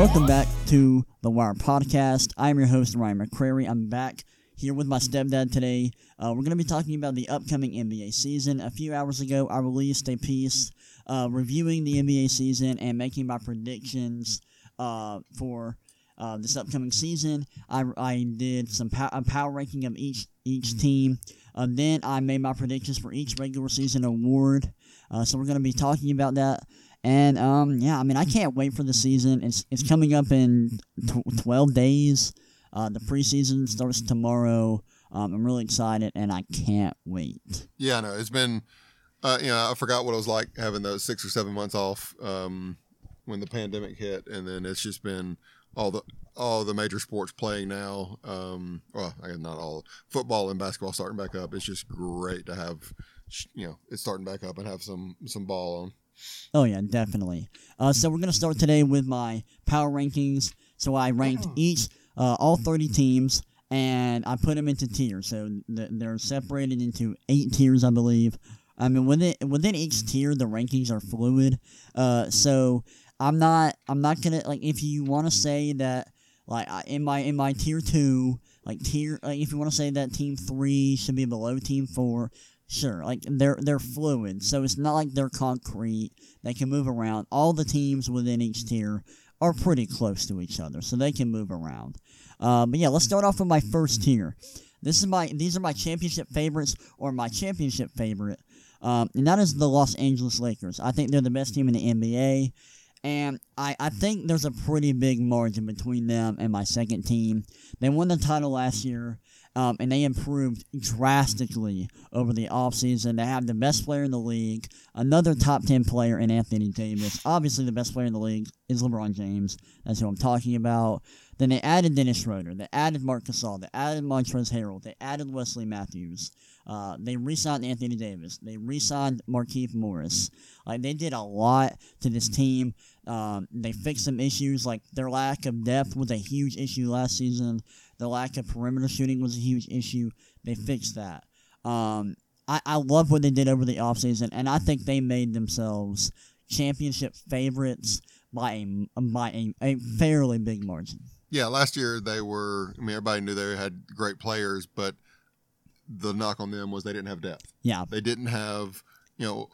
Welcome back to the Wire Podcast. I'm your host, Ryan McCrary. I'm back here with my stepdad today. Uh, we're going to be talking about the upcoming NBA season. A few hours ago, I released a piece uh, reviewing the NBA season and making my predictions uh, for uh, this upcoming season. I, I did some pow- a power ranking of each each team. Uh, then I made my predictions for each regular season award. Uh, so we're going to be talking about that. And um, yeah, I mean, I can't wait for the season. It's it's coming up in tw- twelve days. Uh, the preseason starts tomorrow. Um, I'm really excited, and I can't wait. Yeah, no, it's been, uh, you know, I forgot what it was like having those six or seven months off um, when the pandemic hit, and then it's just been all the all the major sports playing now. Um, well, I guess not all football and basketball starting back up. It's just great to have, you know, it's starting back up and have some some ball on. Oh yeah, definitely. Uh, so we're gonna start today with my power rankings. So I ranked each, uh, all thirty teams, and I put them into tiers. So th- they're separated into eight tiers, I believe. I mean, within within each tier, the rankings are fluid. Uh, so I'm not I'm not gonna like if you want to say that like in my in my tier two like tier like if you want to say that team three should be below team four. Sure, like they're they're fluid, so it's not like they're concrete. They can move around. All the teams within each tier are pretty close to each other, so they can move around. Uh, but yeah, let's start off with my first tier. This is my these are my championship favorites or my championship favorite, um, and that is the Los Angeles Lakers. I think they're the best team in the NBA, and I, I think there's a pretty big margin between them and my second team. They won the title last year, um, and they improved drastically over the offseason. They have the best player in the league, another top 10 player in Anthony Davis. Obviously, the best player in the league is LeBron James. That's who I'm talking about. Then they added Dennis Schroeder. They added Marc Gasol. They added Montrezl Harrell. They added Wesley Matthews. Uh, they re-signed Anthony Davis. They re-signed Markieff Morris. Like they did a lot to this team. Um, they fixed some issues like their lack of depth was a huge issue last season. The lack of perimeter shooting was a huge issue. They fixed that. Um, I, I love what they did over the offseason, and I think they made themselves championship favorites by a, by a, a fairly big margin. Yeah, last year they were. I mean, everybody knew they had great players, but the knock on them was they didn't have depth. Yeah, They didn't have, you know,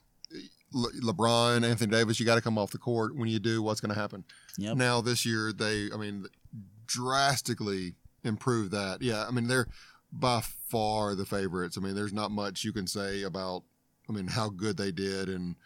Le- LeBron, Anthony Davis. You got to come off the court. When you do, what's going to happen? yep. Now this year, they, I mean, drastically improved that. Yeah, I mean, they're by far the favorites. I mean, there's not much you can say about, I mean, how good they did, and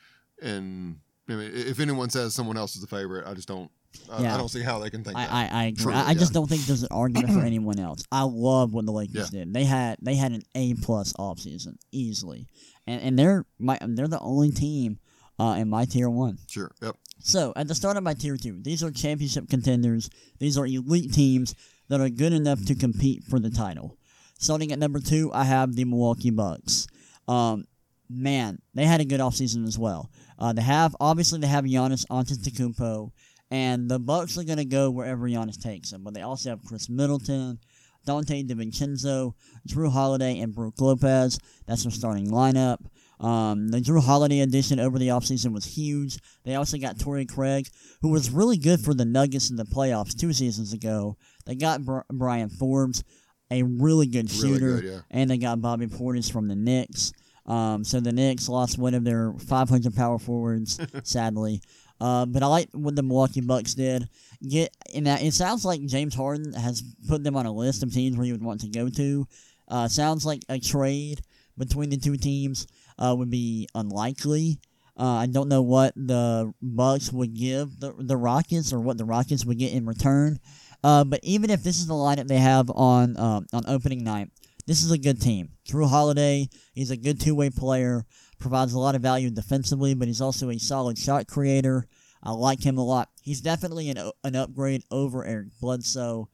and I mean, if anyone says someone else is the favorite, I just don't. I, Yeah. I don't see how they can think I, that. I, I agree. Truly, I, I just yeah. don't think there's an argument for anyone else. I love what the Lakers did. They had they had an A plus offseason easily, and and they're my they're the only team uh, in my tier one. Sure. Yep. So at the start of my tier two, these are championship contenders. These are elite teams that are good enough to compete for the title. Starting at number two, I have the Milwaukee Bucks. Um, man, they had a good offseason as well. Uh, they have obviously they have Giannis Antetokounmpo, and the Bucks are gonna go wherever Giannis takes them. But they also have Khris Middleton, Donte DiVincenzo, Jrue Holiday, and Brook Lopez. That's their starting lineup. Um, the Jrue Holiday addition over the offseason was huge. They also got Torrey Craig, who was really good for the Nuggets in the playoffs two seasons ago. They got Br- Bryn Forbes, a really good Really shooter, good, yeah. and they got Bobby Portis from the Knicks. Um, so the Knicks lost one of their 500 power forwards, sadly. Uh, but I like what the Milwaukee Bucks did. Get in that. It sounds like James Harden has put them on a list of teams where you would want to go to. Uh, sounds like a trade between the two teams uh, would be unlikely. Uh, I don't know what the Bucks would give the the Rockets or what the Rockets would get in return. Uh, but even if this is the lineup they have on um, on opening night, this is a good team. Jrue Holiday, he's a good two way player, provides a lot of value defensively, but he's also a solid shot creator. I like him a lot. He's definitely an an upgrade over Eric Bledsoe.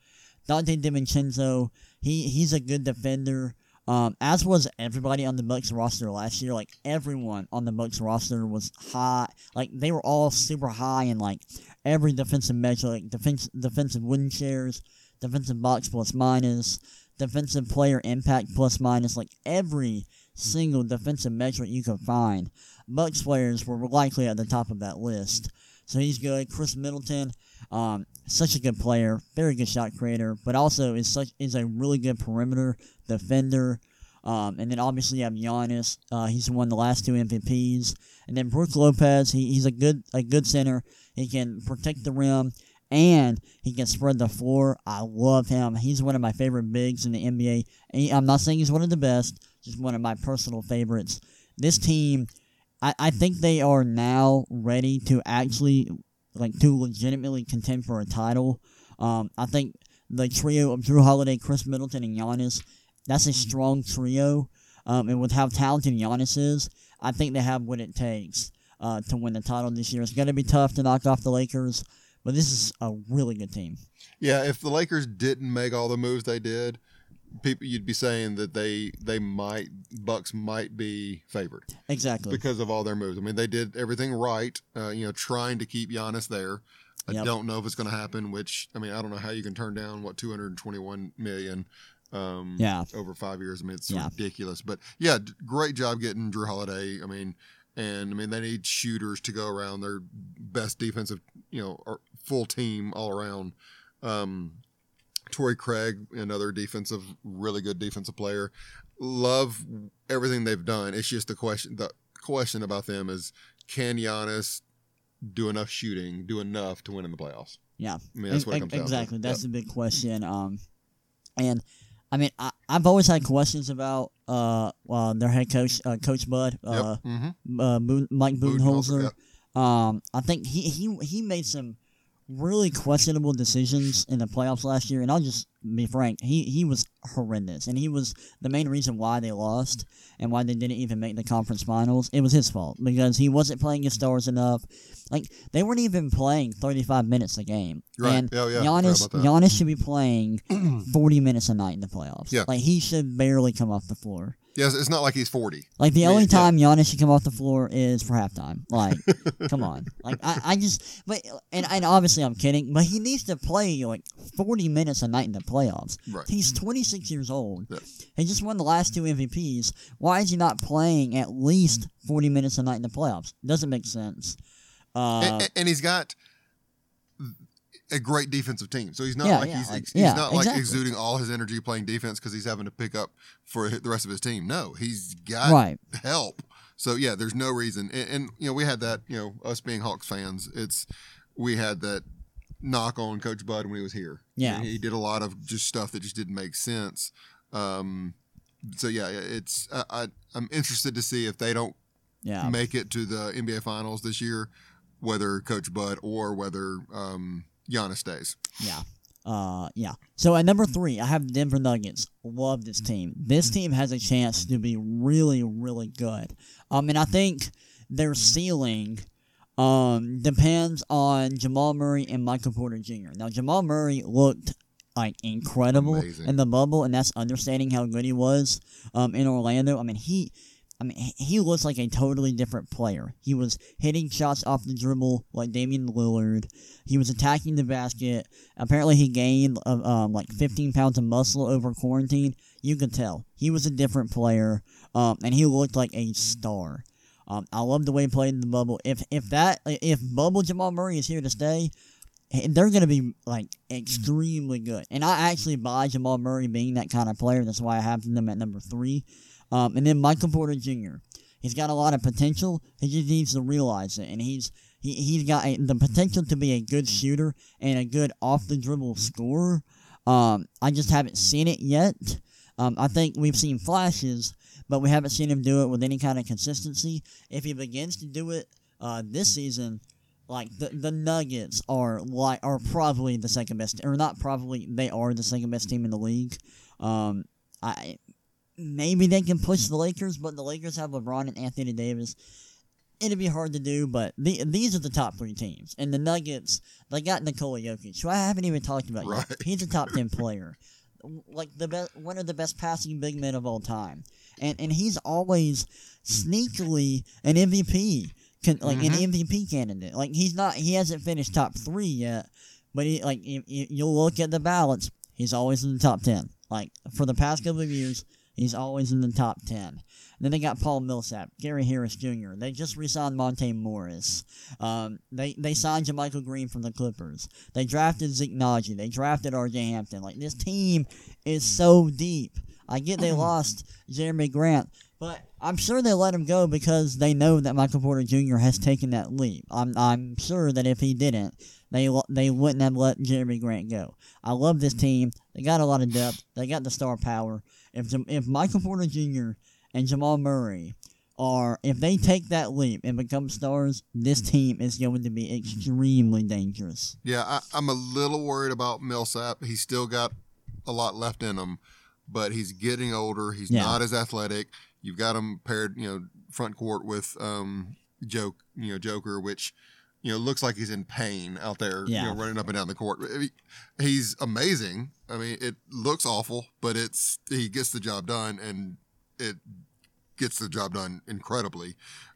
Donte DiVincenzo, he he's a good defender. Um, as was everybody on the Bucks roster last year. Like everyone on the Bucks roster was high. Like they were all super high in like every defensive measure, like defense, defensive win shares, defensive box plus minus, defensive player impact plus minus. Like every single defensive measure you could find, Bucks players were likely at the top of that list. So he's good. Khris Middleton, Um, such a good player, very good shot creator, but also is such is a really good perimeter defender. Um, and then obviously you have Giannis. Uh, he's won the last two MVPs. And then Brook Lopez. He, he's a good a good center. He can protect the rim and he can spread the floor. I love him. He's one of my favorite bigs in the NBA. He, I'm not saying he's one of the best, just one of my personal favorites. This team, I, I think they are now ready to actually, like, to legitimately contend for a title. Um, I think the trio of Jrue Holiday, Khris Middleton, and Giannis, that's a strong trio. Um, and with how talented Giannis is, I think they have what it takes uh, to win the title this year. It's going to be tough to knock off the Lakers. But this is a really good team. Yeah, if the Lakers didn't make all the moves they did, people you'd be saying that they they might Bucks might be favored Exactly. because of all their moves. I mean, they did everything right. Uh, you know, trying to keep Giannis there. I Yep. don't know if it's going to happen. Which I mean, I don't know how you can turn down what 221 million. Um, Yeah. over five years. I mean, it's Yeah. ridiculous. But yeah, great job getting Jrue Holiday. I mean, and I mean they need shooters to go around their best defensive, you know, or full team all around. Um, Torrey Craig, another defensive, really good defensive player. Love everything they've done. It's just the question. The question about them is, can Giannis do enough shooting, do enough to win in the playoffs? Yeah. I mean, that's what it comes exactly. That's Yep. the big question. Um, and I mean, I, I've always had questions about uh, uh their head coach, uh, Coach Bud, uh, Yep. Mm-hmm. uh Boone, Mike Budenholzer. Yep. Um, I think he he he made some really questionable decisions in the playoffs last year, and I'll just be frank, he he was horrendous, and he was the main reason why they lost and why they didn't even make the conference finals. It was his fault because he wasn't playing his stars enough. Like they weren't even playing thirty five minutes a game, Right. and oh, yeah, yeah. Giannis Forgot about that. Giannis should be playing forty minutes a night in the playoffs. Yeah. like he should barely come off the floor. Yes, it's not like he's 40. Like the only yeah. time Giannis should come off the floor is for halftime. Like, come on. Like I, I just but and, and obviously I'm kidding, but he needs to play like forty minutes a night in the playoffs. Right. He's twenty six years old. Yeah. He just won the last two MVPs. Why is he not playing at least forty minutes a night in the playoffs? Doesn't make sense. Uh, and, and- and he's got a great defensive team. So he's not Yeah, like yeah, he's like- he's yeah, not like exactly. exuding all his energy playing defense because he's having to pick up for the rest of his team. No, he's got right. help. So yeah, there's no reason. And, and you know, we had that. You know, us being Hawks fans, it's we had that knock on Coach Bud when he was here. Yeah. he did a lot of just stuff that just didn't make sense. Um, so yeah, it's I, I I'm interested to see if they don't Yeah. make it to the NBA Finals this year, whether Coach Bud or whether um, Giannis stays. Yeah. Uh, yeah. So at number three, I have the Denver Nuggets. Love this team. This team has a chance to be really, really good. Um, and I think their ceiling um depends on Jamal Murray and Michael Porter Jr. Now Jamal Murray looked like incredible Amazing. in the bubble, and that's understanding how good he was um in Orlando. I mean he. I mean, he- looks like a totally different player. He was hitting shots off the dribble like Damian Lillard. He was attacking the basket. Apparently, he gained uh, um, like 15 pounds of muscle over quarantine. You could tell he was a different player, um, and he looked like a star. Um, I love the way he played in the bubble. If if that if bubble Jamal Murray is here to stay, they're going to be like extremely good. And I actually buy Jamal Murray being that kind of player. That's why I have them at number three. Um, and then Michael Porter Jr. He's got a lot of potential. He just needs to realize it, and he's he, he's got a, the potential to be a good shooter and a good off the dribble scorer. Um, I just haven't seen it yet. Um, I think we've seen flashes, but we haven't seen him do it with any kind of consistency. If he begins to do it uh, this season, like the the Nuggets are like are probably the second best, or not probably they are the second best team in the league. Um, I maybe they can push the Lakers, but the Lakers have LeBron and Anthony Davis. It'd be hard to do, but the, these are the top three teams. And the Nuggets, they got Nikola Jokic, who I haven't even talked about Right. yet. He's a top ten player, like the best, one of the best passing big men of all time, and and he's always sneakily an MVP, can, like an mm-hmm. MVP candidate. Like he's not, he hasn't finished top three yet, but he like if, if you'll look at the balance, he's always in the top ten. Like for the past couple of years, He's always in the top 10. Then they got Paul Millsap, Gary Harris Jr. They just re-signed Monte Morris. Um, they they signed JaMychal Green from the Clippers. They drafted Zeke Nnaji. They drafted R.J. Hampton. Like this team is so deep. I get they lost Jerami Grant, but I'm sure they let him go because they know that Michael Porter Jr. has taken that leap. I'm I'm sure that if he didn't, they they wouldn't have let Jerami Grant go. I love this team. They got a lot of depth. They got the star power. If if Michael Porter Jr and Jamal Murray are if they take that leap and become stars, this team is going to be extremely dangerous. Yeah, I, am a little worried about Millsap. He's still got a lot left in him, but he's getting older. He's yeah. not as athletic. You've got him paired, you know, front court with um, Joke, you know, Joker, which you know looks like he's in pain out there, yeah. you know, running up and down the court. He's amazing. I mean, it looks awful, but it's he gets the job done, and it gets the job done incredibly.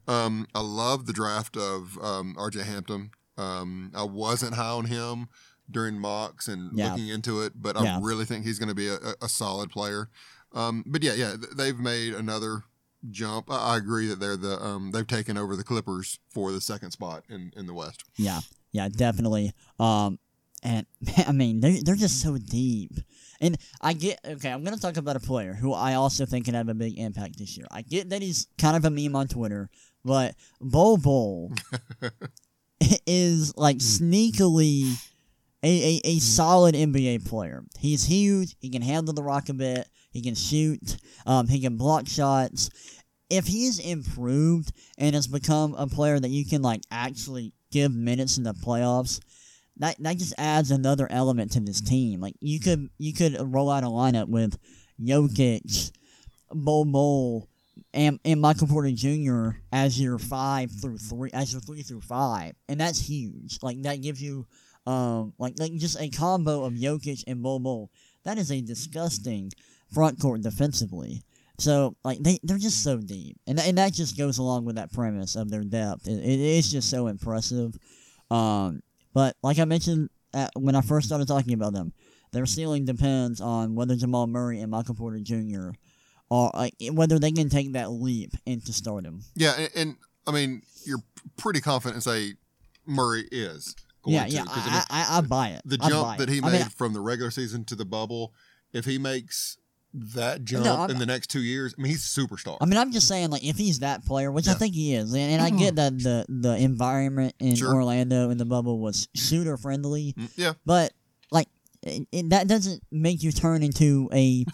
Um, I love the draft of um, RJ Hampton. Um, I wasn't high on him during mocks and yeah. looking into it, but I yeah. really think he's going to be a, a, solid player. Um, but yeah, yeah, they've made another jump. I, agree that they're the um, they've taken over the Clippers for the second spot in, in the West. Yeah, yeah, definitely. Um, and I mean, they're they're just so deep. And I get okay. I'm gonna talk about a player who I also think can have a big impact this year. I get that he's kind of a meme on Twitter, but Bol Bol is like sneakily a, a, a solid NBA player. He's huge. He can handle the rock a bit. He can shoot. Um, he can block shots. If he's improved and has become a player that you can like actually give minutes in the playoffs, that that just adds another element to this team. Like you could you could roll out a lineup with Jokic, Bol Bol, and, and Michael Porter Jr. as your five through three, as your three through five, and that's huge. Like that gives you, um, like like just a combo of Jokic and Bol Bol. That is a disgusting front court defensively. So like they they're just so deep, and and that just goes along with that premise of their depth. it, it is just so impressive. Um, but like I mentioned at, when I first started talking about them, their ceiling depends on whether Jamal Murray and Michael Porter Jr. are like whether they can take that leap into stardom. Yeah, and, and I mean you're pretty confident and say Murray is. Going yeah, yeah, I, I, mean, I, I, buy it. The jump that he made mean, from the regular season to the bubble, if he makes that jump no, in the next two years. I mean, he's a superstar. I mean, I'm just saying, like, if he's that player, which yeah. I think he is, and, and I get that the the environment in sure. Orlando in the bubble was shooter friendly. Mm, yeah, but like. It, it, that doesn't make you turn into a,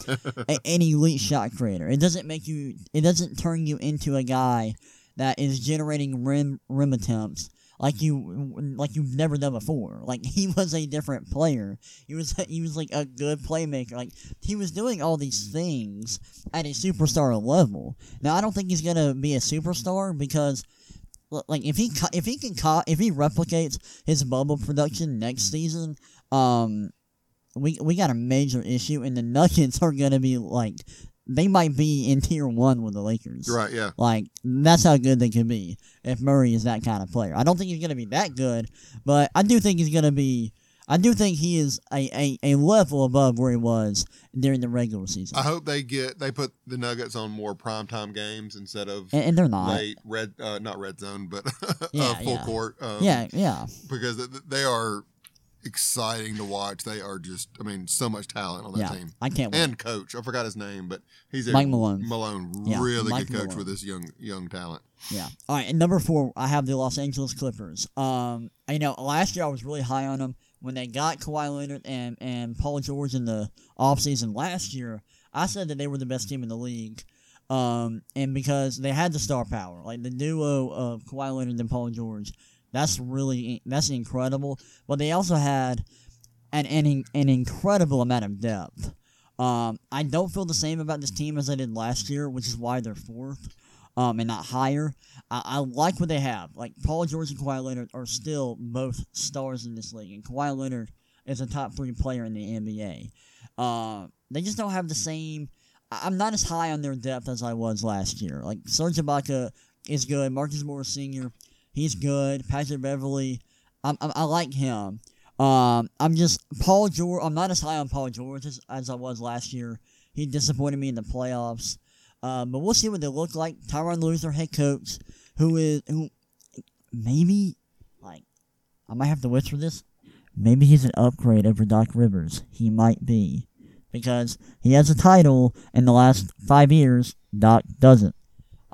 a an elite shot creator. It doesn't make you. It doesn't turn you into a guy that is generating rim rim attempts like you like you've never done before. Like he was a different player. He was he was like a good playmaker. Like he was doing all these things at a superstar level. Now I don't think he's gonna be a superstar because like if he if he can if he replicates his bubble production next season, um, we we got a major issue, and the Nuggets are gonna be like they might be in tier one with the Lakers. Right, yeah. Like, that's how good they could be if Murray is that kind of player. I don't think he's going to be that good, but I do think he's going to be. I do think he is a, a, a level above where he was during the regular season. I hope they get they put the Nuggets on more primetime games instead of and, and they're not late red uh, not red zone but yeah, uh, full yeah. court. Um, yeah, yeah. Because they are exciting to watch. They are just, I mean, so much talent on that yeah, team. I can't. Wait. And coach, I forgot his name, but he's a Mike Malone. Malone, yeah, really Mike good coach Malone. with this young young talent. Yeah. All right. And number four, I have the Los Angeles Clippers. Um, you know, last year I was really high on them when they got Kawhi Leonard and and Paul George in the offseason last year. I said that they were the best team in the league. Um, and because they had the star power, like the duo of Kawhi Leonard and Paul George, that's really that's incredible. But they also had an an, an incredible amount of depth. Um, I don't feel the same about this team as I did last year, which is why they're fourth um, and not higher. I, I like what they have. Like Paul George and Kawhi Leonard are still both stars in this league, and Kawhi Leonard is a top three player in the NBA. Uh, they just don't have the same. I'm not as high on their depth as I was last year. Like Serge Ibaka is good. Marcus Morris Sr. He's good. Patrick Beverley, I'm, I'm, i like him. Um, I'm just Paul George. I'm not as high on Paul George as, as I was last year. He disappointed me in the playoffs. Uh, but we'll see what they look like. Tyronn Lue, their head coach, who is who maybe like I might have to whisper this. Maybe he's an upgrade over Doc Rivers. He might be because he has a title in the last five years. Doc doesn't.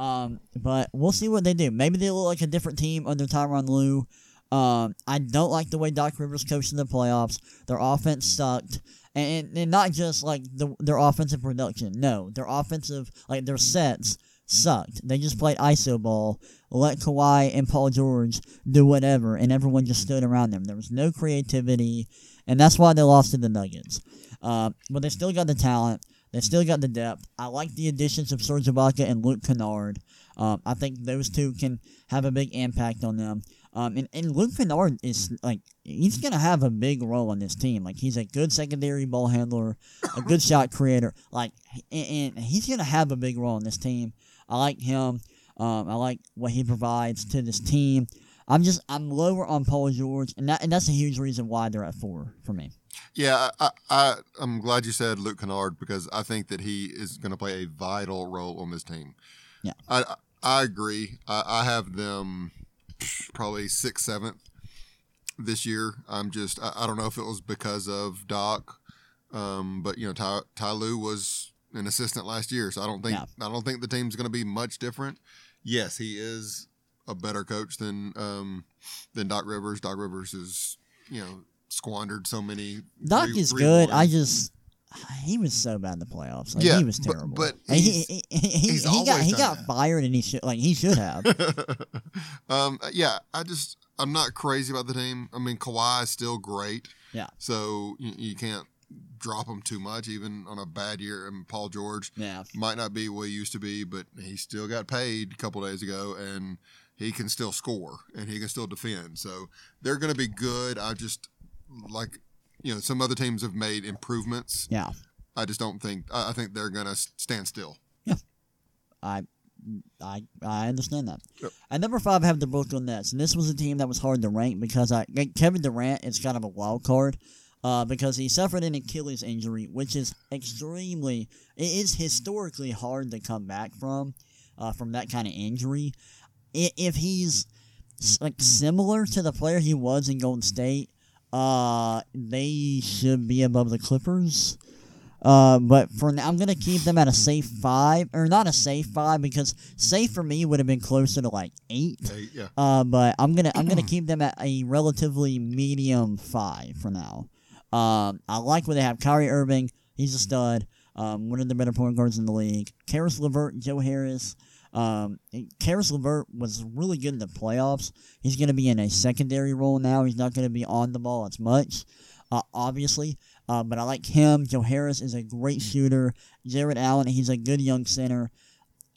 Um, but we'll see what they do. Maybe they look like a different team under Tyronn Lue. Um, I don't like the way Doc Rivers coached in the playoffs. Their offense sucked, and, and not just like the, their offensive production. No, their offensive like their sets sucked. They just played iso ball, let Kawhi and Paul George do whatever, and everyone just stood around them. There was no creativity, and that's why they lost to the Nuggets. Uh, but they still got the talent. They still got the depth. I like the additions of Serge Ibaka and Luke Kennard. Um, I think those two can have a big impact on them. Um, and, and Luke Kennard is like he's gonna have a big role on this team. Like he's a good secondary ball handler, a good shot creator. Like and, and he's gonna have a big role on this team. I like him. Um, I like what he provides to this team. I'm just I'm lower on Paul George, and that and that's a huge reason why they're at four for me. Yeah, I, I I'm glad you said Luke Kennard because I think that he is going to play a vital role on this team. Yeah, I I agree. I, I have them probably sixth, seventh this year. I'm just I, I, don't know if it was because of Doc, um, but you know Ty, Ty Lue was an assistant last year, so I don't think yeah. I don't think the team's going to be much different. Yes, he is a better coach than um, than Doc Rivers. Doc Rivers is you know squandered so many. Doc is good. Ones. I just he was so bad in the playoffs. Like, yeah, he was terrible. But, but he he, he, he, he got he got that. fired, and he should like he should have. um, yeah, I just I'm not crazy about the team. I mean, Kawhi is still great. Yeah. So you, you can't drop him too much, even on a bad year. And Paul George yeah. might not be what he used to be, but he still got paid a couple days ago, and he can still score and he can still defend. So they're going to be good. I just like you know some other teams have made improvements. Yeah. I just don't think I think they're going to stand still. Yeah. I I I understand that. Yep. At number five, I have the Brooklyn Nets, and this was a team that was hard to rank because I Kevin Durant is kind of a wild card. Uh, because he suffered an Achilles injury, which is extremely, it is historically hard to come back from, uh, from that kind of injury. If he's like similar to the player he was in Golden State, uh, they should be above the Clippers. Uh, but for now, I'm gonna keep them at a safe five, or not a safe five, because safe for me would have been closer to like eight. Eight, yeah. Uh, but I'm gonna I'm gonna keep them at a relatively medium five for now. Um, I like what they have. Kyrie Irving, he's a stud. Um, one of the better point guards in the league. Caris LeVert, Joe Harris. Um, Caris LeVert was really good in the playoffs. He's going to be in a secondary role now. He's not going to be on the ball as much, uh, obviously. Uh, but I like him. Joe Harris is a great shooter. Jarrett Allen, he's a good young center.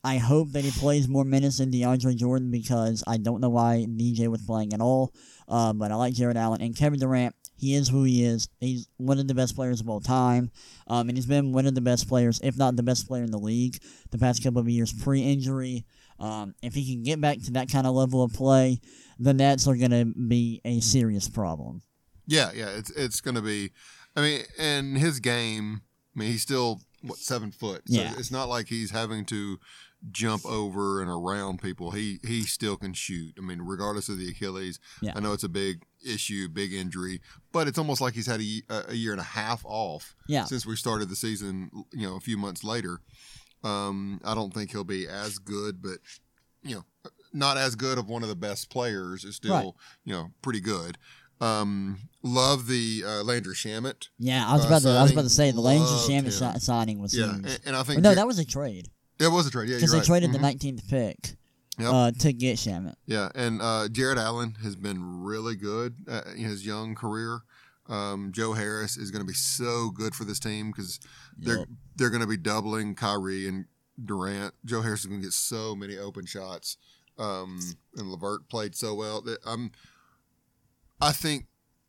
I hope that he plays more minutes than DeAndre Jordan because I don't know why DJ was playing at all. Uh, but I like Jarrett Allen. And Kevin Durant, he is who he is. He's one of the best players of all time. Um, and he's been one of the best players, if not the best player in the league, the past couple of years pre injury. Um, if he can get back to that kind of level of play, the Nets are going to be a serious problem. Yeah, yeah, it's it's going to be. I mean, in his game, I mean, he's still what seven foot. So yeah. it's not like he's having to jump over and around people. He he still can shoot. I mean, regardless of the Achilles. Yeah. I know it's a big issue, big injury, but it's almost like he's had a, a year and a half off. Yeah. Since we started the season, you know, a few months later. Um, I don't think he'll be as good, but you know, not as good of one of the best players. Is still right. you know pretty good. Um, love the uh, Landry Shamet. Yeah, I was about uh, to. I was about to say the Landry Shamet him. signing was yeah. And, and I think no, that was a trade. It was a trade, yeah. Because they right. traded mm-hmm. the 19th pick yep. uh, to get Shamet. Yeah, and uh, Jarrett Allen has been really good in his young career. Um, Joe Harris is going to be so good for this team because they're yep. they're going to be doubling Kyrie and Durant. Joe Harris is going to get so many open shots, um, and LeVert played so well. That I'm, I think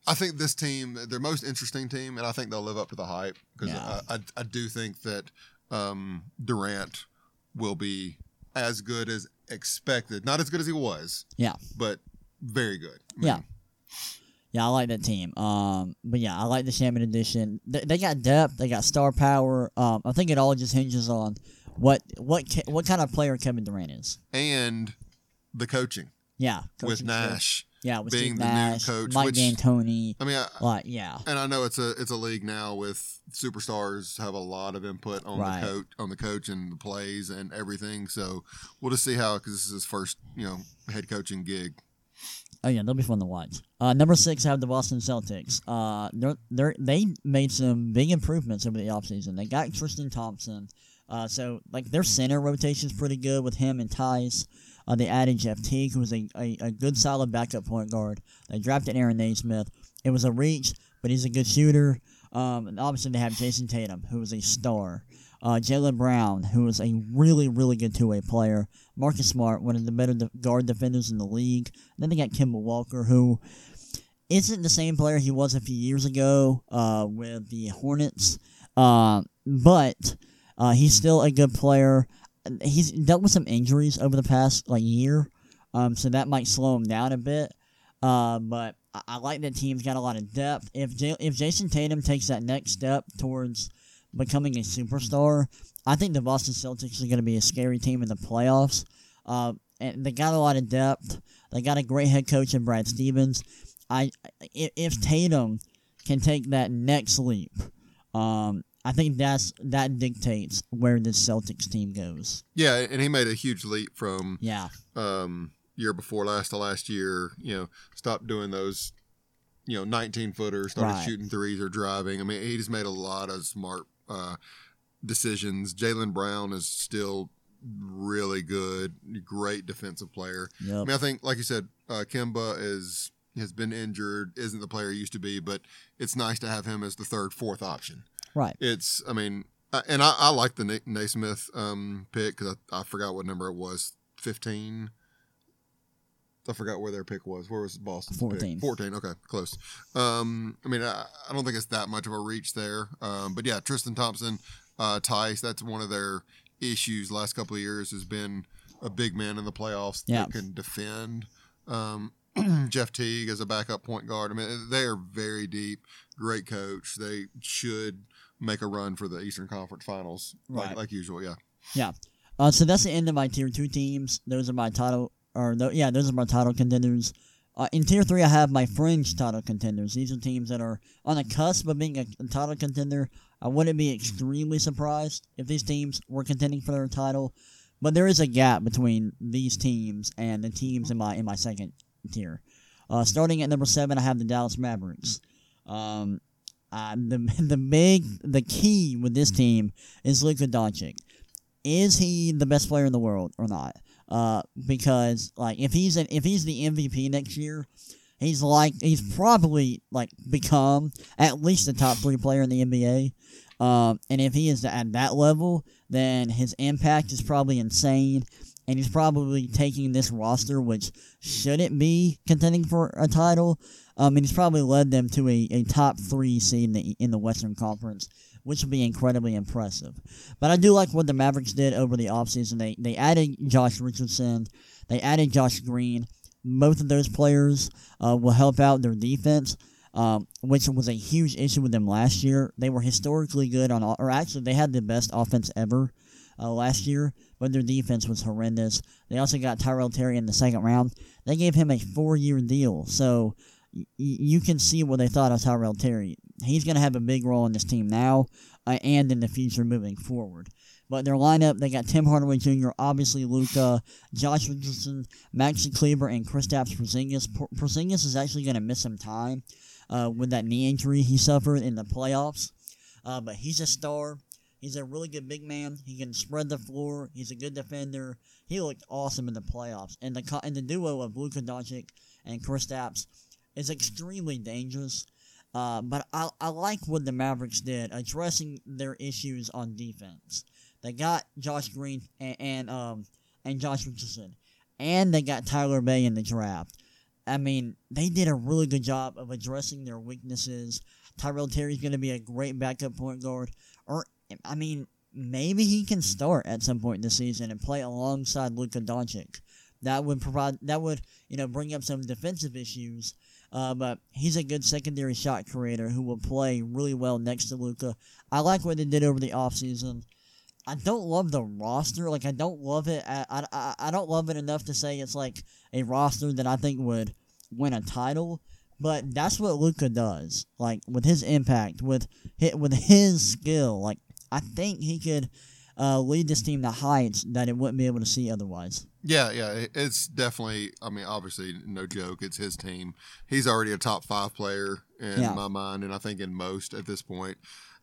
I think this team, their most interesting team, and I think they'll live up to the hype because yeah. I, I, I, do think that um, Durant will be as good as expected. Not as good as he was. Yeah. But very good. I mean, yeah. Yeah, I like that team. Um, but yeah, I like the Shamet edition. They, they got depth. They got star power. Um, I think it all just hinges on what what what kind of player Kevin Durant is. and the coaching Yeah, with coaching Nash. Yeah, with being Steve the new coach, Mike which- D'Antoni. I mean, I, Like, yeah, and I know it's a it's a league now with superstars have a lot of input on Right. the coach on the coach and the plays and everything. So we'll just see how because this is his first you know head coaching gig. Oh yeah, they'll be fun to watch. Uh, number six, have the Boston Celtics. Uh, they're, they're, they made some big improvements over the offseason. They got Tristan Thompson. Uh, so like their center rotation's pretty good with him and Theis. Uh, they added Jeff Teague, who was a, a, a good solid backup point guard. They drafted Aaron Nesmith. It was a reach, but he's a good shooter. Um, and obviously they have Jayson Tatum, who is a star. Uh, Jaylen Brown, who is a really, really good two-way player. Marcus Smart, one of the better de- guard defenders in the league. Then they got Kemba Walker, who isn't the same player he was a few years ago uh, with the Hornets, uh, but uh, he's still a good player. He's dealt with some injuries over the past like year, um, so that might slow him down a bit. Uh, but I, I like that team's got a lot of depth. If J- if Jayson Tatum takes that next step towards becoming a superstar, I think the Boston Celtics are going to be a scary team in the playoffs. Uh, and they got a lot of depth. They got a great head coach in Brad Stevens. I if, if Tatum can take that next leap, um, I think that's that dictates where the Celtics team goes. Yeah, and he made a huge leap from Yeah, um, year before last to last year. You know, stopped doing those. You know, 19 footers, started Right. shooting threes or driving. I mean, he just made a lot of smart uh, decisions. Jaylen Brown is still really good, great defensive player. I mean, I think, like you said, uh, Kemba is has been injured, isn't the player he used to be, but it's nice to have him as the third, fourth option. Right. It's, I mean, uh, and I, I like the Na- Nesmith um, pick because I, I forgot what number it was, fifteen. I forgot where their pick was. Where was Boston's 14. pick? Fourteen. Okay, close. Um, I mean, I, I don't think it's that much of a reach there. Um, but yeah, Tristan Thompson, uh, Theis. That's one of their issues last couple of years has been a big man in the playoffs Yeah. that can defend. Um, Jeff Teague as a backup point guard. I mean, they are very deep. Great coach. They should make a run for the Eastern Conference Finals, like, Right. like usual. Yeah. Yeah. Uh, so that's the end of my tier two teams. Those are my title, or tho- yeah, those are my title contenders. Uh, in tier three, I have my fringe title contenders. These are teams that are on the cusp of being a, a title contender. I wouldn't be extremely surprised if these teams were contending for their title, but there is a gap between these teams and the teams in my in my second tier. Uh, starting at number seven, I have the Dallas Mavericks. Um, uh, the the big the key with this team is Luka Doncic is he the best player in the world or not? Uh, because like if he's an, if he's the MVP next year, he's like he's probably like become at least the top three player in the NBA. Um, and if he is at that level, then his impact is probably insane, and he's probably taking this roster, which shouldn't be contending for a title. Um, and he's probably led them to a, a top three seed in the in the Western Conference, which would be incredibly impressive. But I do like what the Mavericks did over the offseason. They they added Josh Richardson, they added Josh Green. Both of those players uh, will help out their defense, um, which was a huge issue with them last year. They were historically good on, or actually they had the best offense ever uh, last year, but their defense was horrendous. They also got Tyrell Terry in the second round. They gave him a four-year deal, so you can see what they thought of Tyrell Terry. He's going to have a big role in this team now uh, and in the future moving forward. But their lineup, they got Tim Hardaway Jr., obviously Luka, Josh Richardson, Maxi Kleber, and Kristaps Porzingis. Por- Porzingis is actually going to miss some time uh, with that knee injury he suffered in the playoffs. Uh, but he's a star. He's a really good big man. He can spread the floor. He's a good defender. He looked awesome in the playoffs. And the and the duo of Luka Doncic and Kristaps is extremely dangerous. Uh, but I, I like what the Mavericks did, addressing their issues on defense. They got Josh Green and, and um and Josh Richardson, and they got Tyler Bey in the draft. I mean, they did a really good job of addressing their weaknesses. Tyrell Terry's going to be a great backup point guard, or I mean, maybe he can start at some point this season and play alongside Luka Doncic. That would provide that would you know bring up some defensive issues Uh, but he's a good secondary shot creator who will play really well next to Luka. I like what they did over the offseason. I don't love the roster. Like I don't love it. I, I, I don't love it enough to say it's like a roster that I think would win a title. But that's what Luka does. Like with his impact, with with his skill. Like I think he could uh, lead this team to heights that it wouldn't be able to see otherwise. Yeah, yeah, it's definitely. I mean, obviously, no joke. It's his team. He's already a top five player in yeah. my mind, and I think in most at this point.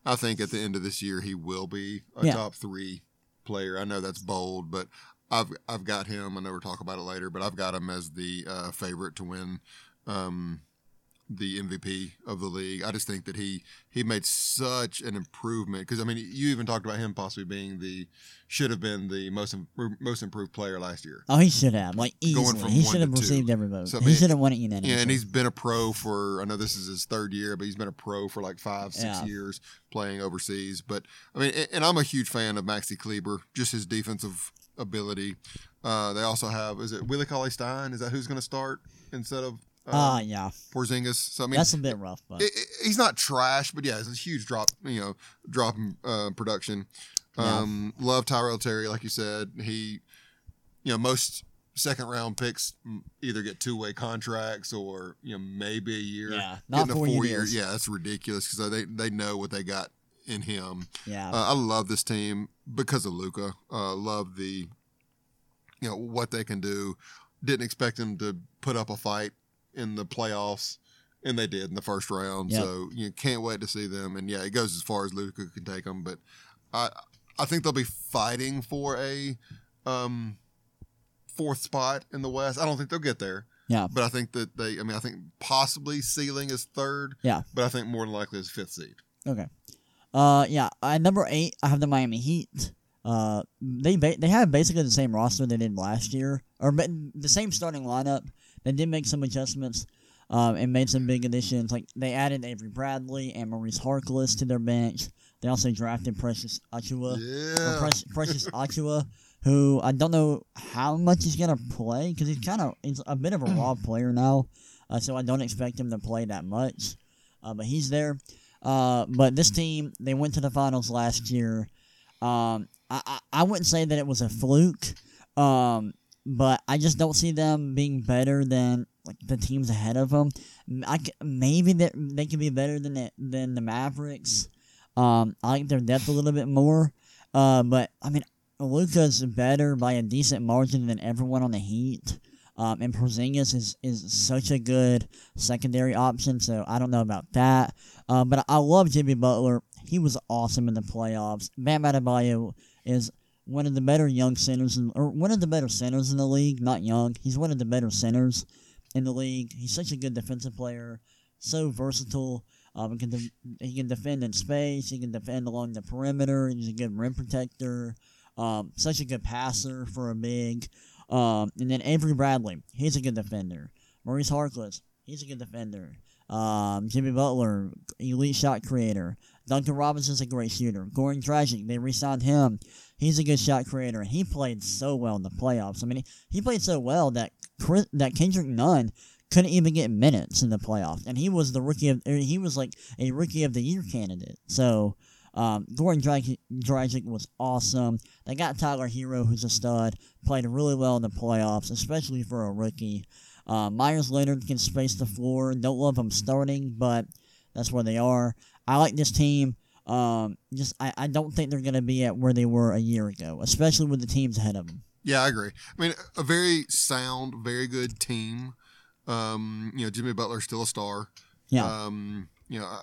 I think at the end of this year he will be a yeah. top three player. I know that's bold, but I've I've got him. I know we'll talk about it later, but I've got him as the uh, favorite to win um, the MVP of the league. I just think that he he made such an improvement because I mean you even talked about him possibly being the should have been the most most improved player last year. Oh, he should have like easily. he should have received every vote. So, I mean, he should have won it unanimously. Yeah, and he's been a pro for I know this is his third year, but he's been a pro for like five six yeah. years playing overseas. But I mean, and I'm a huge fan of Maxi Kleber, just his defensive ability. Uh, they also have is it Willie Cauley Stein? Is that who's going to start instead of Ah, uh, yeah. Porzingis. So I mean, that's a bit rough, but it, it, he's not trash, but yeah, it's a huge drop. You know, drop in uh, production. Um, yeah. Love Tyrell Terry, like you said. He, you know, most second round picks either get two way contracts or you know maybe a year. Yeah, not four, four years. Yeah, that's ridiculous because they they know what they got in him. Yeah, uh, I love this team because of Luka. Uh, love the, you know, what they can do. Didn't expect them to put up a fight in the playoffs, and they did in the first round. Yep. So you know, can't wait to see them. And yeah, it goes as far as Luka can take them. But I I think they'll be fighting for a um, fourth spot in the West. I don't think they'll get there. Yeah. But I think that they. I mean, I think possibly ceiling is third. Yeah. But I think more than likely is fifth seed. Okay. Uh, yeah. At number eight, I have the Miami Heat. Uh, they ba- they have basically the same roster they did last year, or the same starting lineup. They did make some adjustments um, and made some big additions. Like they added Avery Bradley and Maurice Harkless to their bench. They also drafted Precious Achiuwa. Yeah. Pre- Precious Achiuwa, who I don't know how much he's gonna play because he's kind of he's a bit of a raw player now. Uh, so I don't expect him to play that much. Uh, but he's there. Uh, but this team, they went to the finals last year. Um, I, I, I wouldn't say that it was a fluke. Um, but I just don't see them being better than like the teams ahead of them. I, maybe they they can be better than the, than the Mavericks. Um, I like their depth a little bit more. Uh, but I mean, Luka's better by a decent margin than everyone on the Heat. Um, and Porzingis is, is such a good secondary option, so I don't know about that. Uh, but I love Jimmy Butler. He was awesome in the playoffs. Bam Adebayo is one of the better young centers, in, or one of the better centers in the league. Not young, he's one of the better centers in the league. He's such a good defensive player, so versatile. Um, he can de- he can defend in space. He can defend along the perimeter. He's a good rim protector. Um, such a good passer for a big. Um, and then Avery Bradley, he's a good defender. Maurice Harkless, he's a good defender. Um, Jimmy Butler, elite shot creator. Duncan Robinson's a great shooter. Goran Dragic, they re-signed him. He's a good shot creator, and he played so well in the playoffs. I mean, he, he played so well that Chris, that Kendrick Nunn couldn't even get minutes in the playoffs, and he was the rookie of er, he was like a rookie of the year candidate. So. Um, Goran Dragic, was awesome. They got Tyler Herro, who's a stud, played really well in the playoffs, especially for a rookie. Uh, Meyers Leonard can space the floor. Don't love him starting, but that's where they are. I like this team. Um, just I, I don't think they're going to be at where they were a year ago, especially with the teams ahead of them. Yeah, I agree. I mean, a very sound, very good team. Um, you know, Jimmy Butler's still a star. Yeah. Um, you know, I,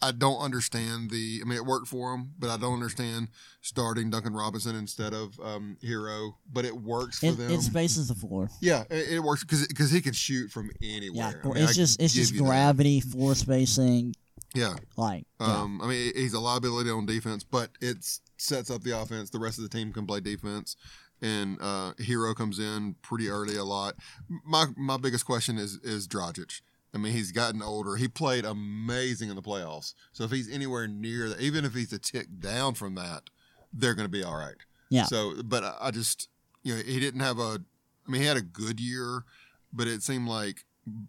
I don't understand the. I mean, it worked for him, but I don't understand starting Duncan Robinson instead of um, Herro. But it works for it, them. It spaces the floor. Yeah, it, it works because because he can shoot from anywhere. Yeah, I mean, it's just it's just gravity, that. floor spacing. Yeah. Like, um, I mean, he's a liability on defense, but it sets up the offense. The rest of the team can play defense, and uh, Herro comes in pretty early a lot. My my biggest question is is Dragic. I mean, he's gotten older. He played amazing in the playoffs. So if he's anywhere near that, even if he's a tick down from that, they're going to be all right. Yeah. So, but I just, you know, he didn't have a. I mean, he had a good year, but it seemed like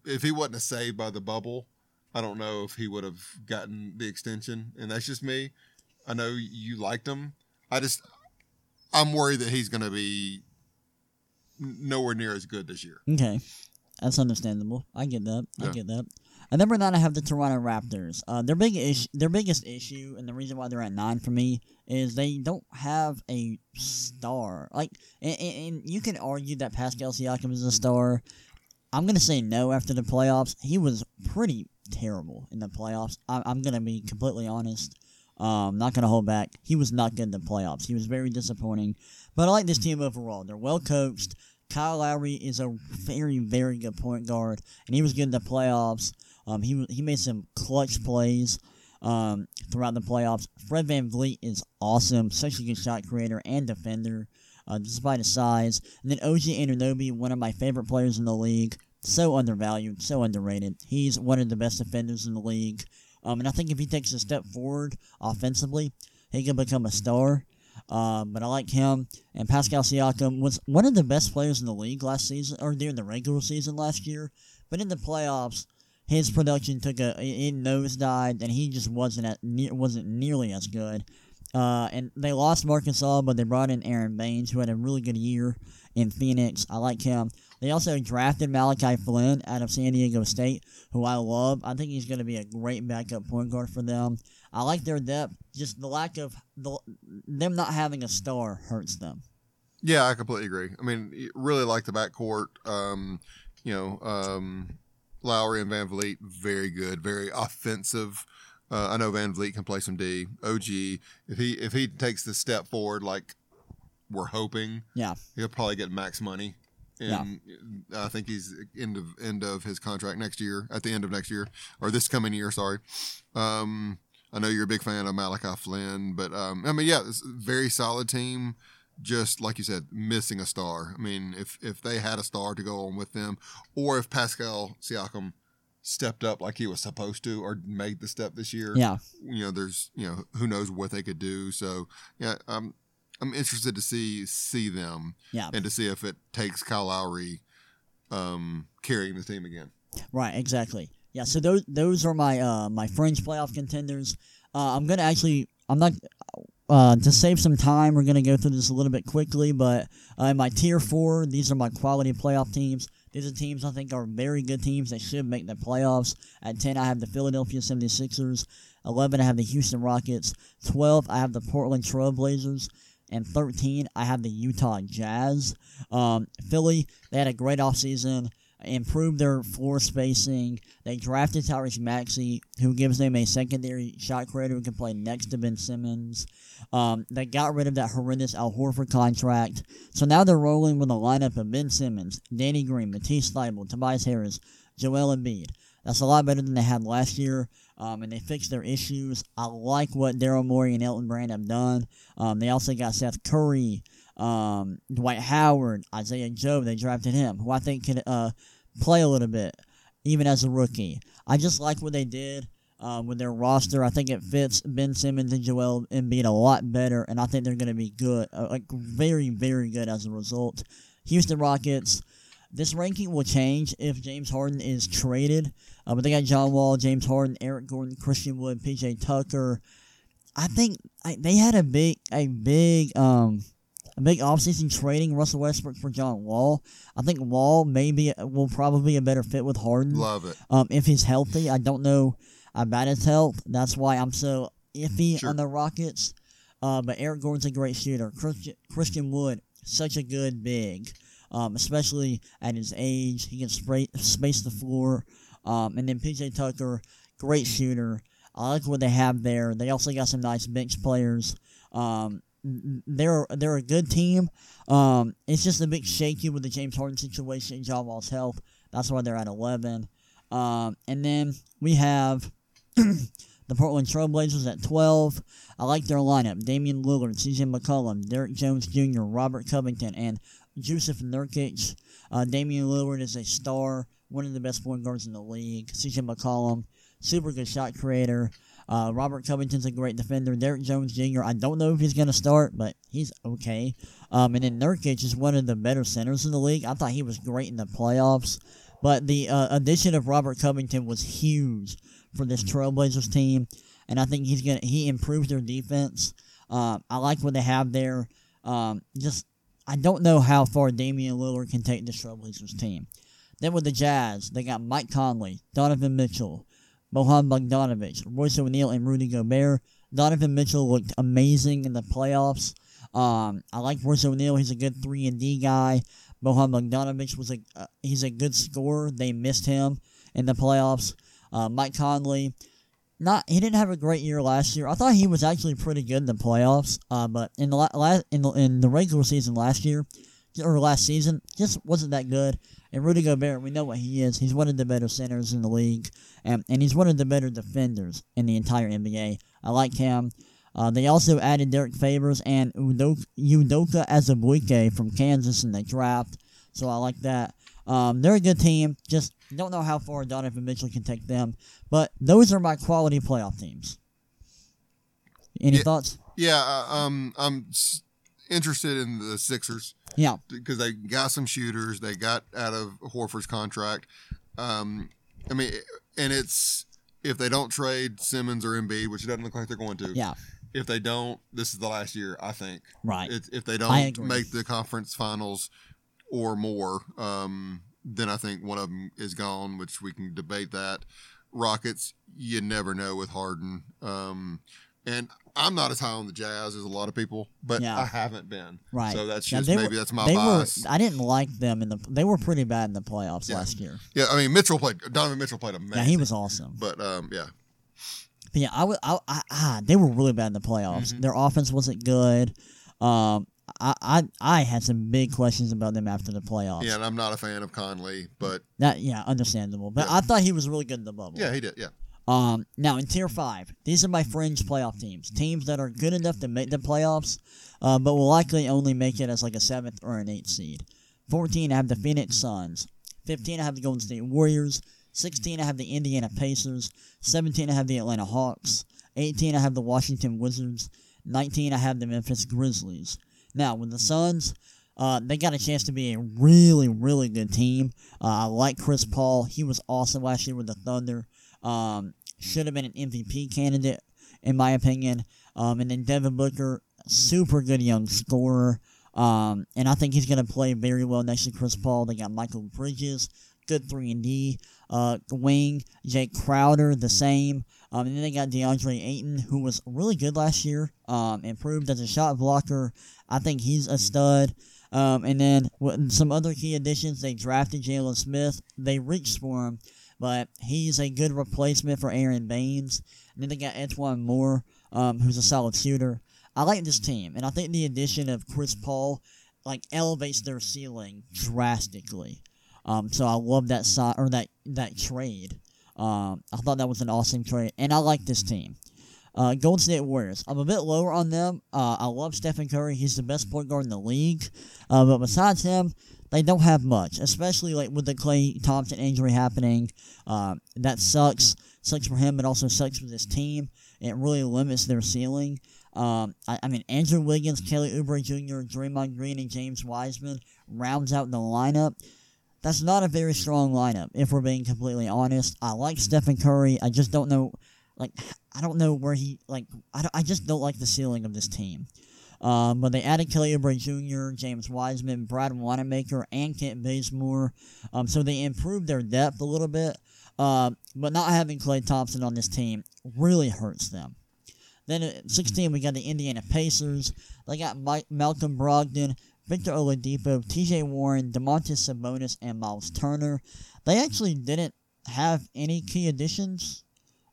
if he wasn't saved by the bubble, I don't know if he would have gotten the extension. And that's just me. I know you liked him. I just I'm worried that he's going to be nowhere near as good this year. Okay, that's understandable. I get that. I Yeah. get that. At number nine, I have the Toronto Raptors. Uh, their big issue, their biggest issue, and the reason why they're at nine for me is they don't have a star. Like, and, and and you can argue that Pascal Siakam is a star. I'm gonna say no after the playoffs. He was pretty terrible in the playoffs. I, I'm gonna be completely honest. Um, not gonna hold back. He was not good in the playoffs. He was very disappointing. But I like this team overall. They're well coached. Kyle Lowry is a very, very good point guard, and he was good in the playoffs. Um, he he made some clutch plays um, throughout the playoffs. Fred VanVleet is awesome, such a good shot creator and defender, uh, despite his size. And then OG Anunoby, one of my favorite players in the league, so undervalued, so underrated. He's one of the best defenders in the league, um, and I think if he takes a step forward offensively, he can become a star. Um, but I like him. And Pascal Siakam was one of the best players in the league last season, or during the regular season last year. But in the playoffs, his production took a it nosedived, and he just wasn't at wasn't nearly as good. Uh, and they lost Marc Gasol, but they brought in Aron Baynes, who had a really good year in Phoenix. I like him. They also drafted Malachi Flynn out of San Diego State, who I love. I think he's going to be a great backup point guard for them. I like their depth. Just the lack of the, them not having a star hurts them. Yeah, I completely agree. I mean, really like the backcourt. Um, you know, um, Lowry and VanVleet, very good, very offensive. Uh, I know VanVleet can play some D. OG, if he if he takes the step forward like we're hoping, Yeah. he'll probably get max money. And I think he's end of end of his contract next year, at the end of next year or this coming year. Sorry. Um, I know you're a big fan of Malachi Flynn, but um, I mean, yeah, it's a very solid team. Just like you said, missing a star. I mean, if if they had a star to go on with them, or if Pascal Siakam stepped up like he was supposed to, or made the step this year, Yeah. you know, there's you know who knows what they could do. So yeah, I'm I'm interested to see see them Yeah. and to see if it takes Kyle Lowry um, carrying the team again. Right, exactly. Yeah, so those those are my uh my fringe playoff contenders. Uh, I'm gonna actually I'm not uh to save some time. We're gonna go through this a little bit quickly, but uh, in my tier four, these are my quality playoff teams. These are teams I think are very good teams that should make the playoffs. At ten, I have the Philadelphia 76ers. Eleven, I have the Houston Rockets. Twelve, I have the Portland Trailblazers. And 13, I have the Utah Jazz. Um, Philly, they had a great offseason improved their floor spacing. They drafted Tyrese Maxey, who gives them a secondary shot creator who can play next to Ben Simmons. Um, they got rid of that horrendous Al Horford contract. So now they're rolling with a lineup of Ben Simmons, Danny Green, Matisse Thybulle, Tobias Harris, Joel Embiid. That's a lot better than they had last year, um, and they fixed their issues. I like what Daryl Morey and Elton Brand have done. Um, they also got Seth Curry, um, Dwight Howard, Isaiah Joe. They drafted him, who I think can uh, play a little bit, even as a rookie. I just like what they did um, with their roster. I think it fits Ben Simmons and Joel Embiid a lot better, and I think they're going to be good, uh, like very, very good as a result. Houston Rockets. This ranking will change if James Harden is traded, uh, but they got John Wall, James Harden, Eric Gordon, Christian Wood, PJ Tucker. I think I, they had a big, a big, um, a big offseason trading Russell Westbrook for John Wall. I think Wall maybe will probably be a better fit with Harden Love it. um, if he's healthy. I don't know about his health. That's why I'm so iffy Sure. on the Rockets. Uh, but Eric Gordon's a great shooter. Christian, Christian Wood, such a good big, um, especially at his age. He can spray, space the floor. Um, and then PJ Tucker, great shooter. I like what they have there. They also got some nice bench players. Um, they're they're a good team. Um, it's just a bit shaky with the James Harden situation John Wall's health. That's why they're at eleven. Um, and then we have the Portland Trailblazers at 12. I like their lineup. Damian Lillard, CJ McCollum, Derrick Jones Jr., Robert Covington, and Joseph Nurkic. Uh, Damian Lillard is a star, one of the best point guards in the league. CJ McCollum, super good shot creator. Uh, Robert Covington's a great defender. Derrick Jones Jr., I don't know if he's going to start, but he's okay. Um, and then Nurkic is one of the better centers in the league. I thought he was great in the playoffs. But the uh, addition of Robert Covington was huge for this Trailblazers team, and I think he's gonna he improves their defense. Um, I like what they have there. Um, just I don't know how far Damian Lillard can take this Trailblazers team. Then with the Jazz, they got Mike Conley, Donovan Mitchell, Bojan Bogdanovic, Royce O'Neale, and Rudy Gobert. Donovan Mitchell looked amazing in the playoffs. Um, I like Royce O'Neale. He's a good three and D guy. Bojan Bogdanovic was a uh, he's a good scorer. They missed him in the playoffs. Uh, Mike Conley, not he didn't have a great year last year. I thought he was actually pretty good in the playoffs. Uh, but in the la- in the in the regular season last year or last season, just wasn't that good. And Rudy Gobert, we know what he is. He's one of the better centers in the league, and, and he's one of the better defenders in the entire NBA. I like him. Uh, they also added Derrick Favors and Udoka, Udoka Azubuike from Kansas in the draft, so I like that. Um, they're a good team. Just don't know how far Donovan Mitchell can take them, but those are my quality playoff teams. Any Yeah. thoughts? Yeah, uh, um, I'm s- interested in the Sixers Yeah, because they got some shooters. They got out of Horford's contract. Um, I mean, and it's if they don't trade Simmons or Embiid, which it doesn't look like they're going to. yeah, If they don't, this is the last year. I think. right. It, if they don't make the conference finals or more, um, then I think one of them is gone, which we can debate that. Rockets, you never know with Harden. Um, and I'm not as high on the Jazz as a lot of people, but Yeah. I haven't been. Right. So that's Yeah, just maybe were- that's my they bias. were. I didn't like them in the. They were pretty bad in the playoffs Yeah. last year. yeah, I mean Mitchell played. Donovan Mitchell played amazing. Yeah, he was awesome. But um, yeah, But yeah, I would. I, I, ah, they were really bad in the playoffs. Mhm. Their offense wasn't good. Um, I, I, I had some big questions about them after the playoffs. yeah, and I'm not a fan of Conley, but That, yeah, understandable. But Yeah. I thought he was really good in the bubble. yeah, he did. Yeah, Um, now in tier five, these are my fringe playoff teams. Teams that are good enough to make the playoffs, uh, but will likely only make it as like a seventh or an eighth seed. Fourteen, I have the Phoenix Suns. Fifteen, I have the Golden State Warriors. Sixteen, I have the Indiana Pacers. Seventeen, I have the Atlanta Hawks. Eighteen, I have the Washington Wizards. Nineteen, I have the Memphis Grizzlies. Now with the Suns, uh, they got a chance to be a really, really good team. Uh, I like Chris Paul. He was awesome last year with the Thunder. Um, should have been an MVP candidate, in my opinion. Um, and then Devin Booker, super good young scorer. Um, and I think he's going to play very well next to Chris Paul. They got Mikal Bridges, good 3 and D. Uh, wing, Jae Crowder, the same. Um, and then they got DeAndre Ayton, who was really good last year. Um, improved as a shot blocker. I think he's a stud. Um, and then some other key additions, they drafted Jalen Smith. They reached for him, but he's a good replacement for Aron Baynes. And then they got E'Twaun Moore, um, who's a solid shooter. I like this team, and I think the addition of Chris Paul like elevates their ceiling drastically. Um, so I love that side or that that trade. Um, I thought that was an awesome trade, and I like this team. Uh, Golden State Warriors. I'm a bit lower on them. Uh, I love Stephen Curry. He's the best point guard in the league. Uh, but besides him, they don't have much, especially like with the Klay Thompson injury happening. Uh, that sucks. Sucks for him, but also sucks for this team. It really limits their ceiling. Um, I, I mean, Andrew Wiggins, Kelly Oubre Jr., Draymond Green, and James Wiseman rounds out the lineup. That's not a very strong lineup, if we're being completely honest. I like Stephen Curry. I just don't know, like, I don't know where he, like, I, I just don't like the ceiling of this team. Um, but they added Kelly Oubre Jr., James Wiseman, Brad Wanamaker, and Kent Bazemore. Um, so they improved their depth a little bit. Uh, but not having Klay Thompson on this team really hurts them. Then at 16, we got the Indiana Pacers. They got Mike, Malcolm Brogdon, Victor Oladipo, T.J. Warren, Domantas Sabonis, and Miles Turner. They actually didn't have any key additions.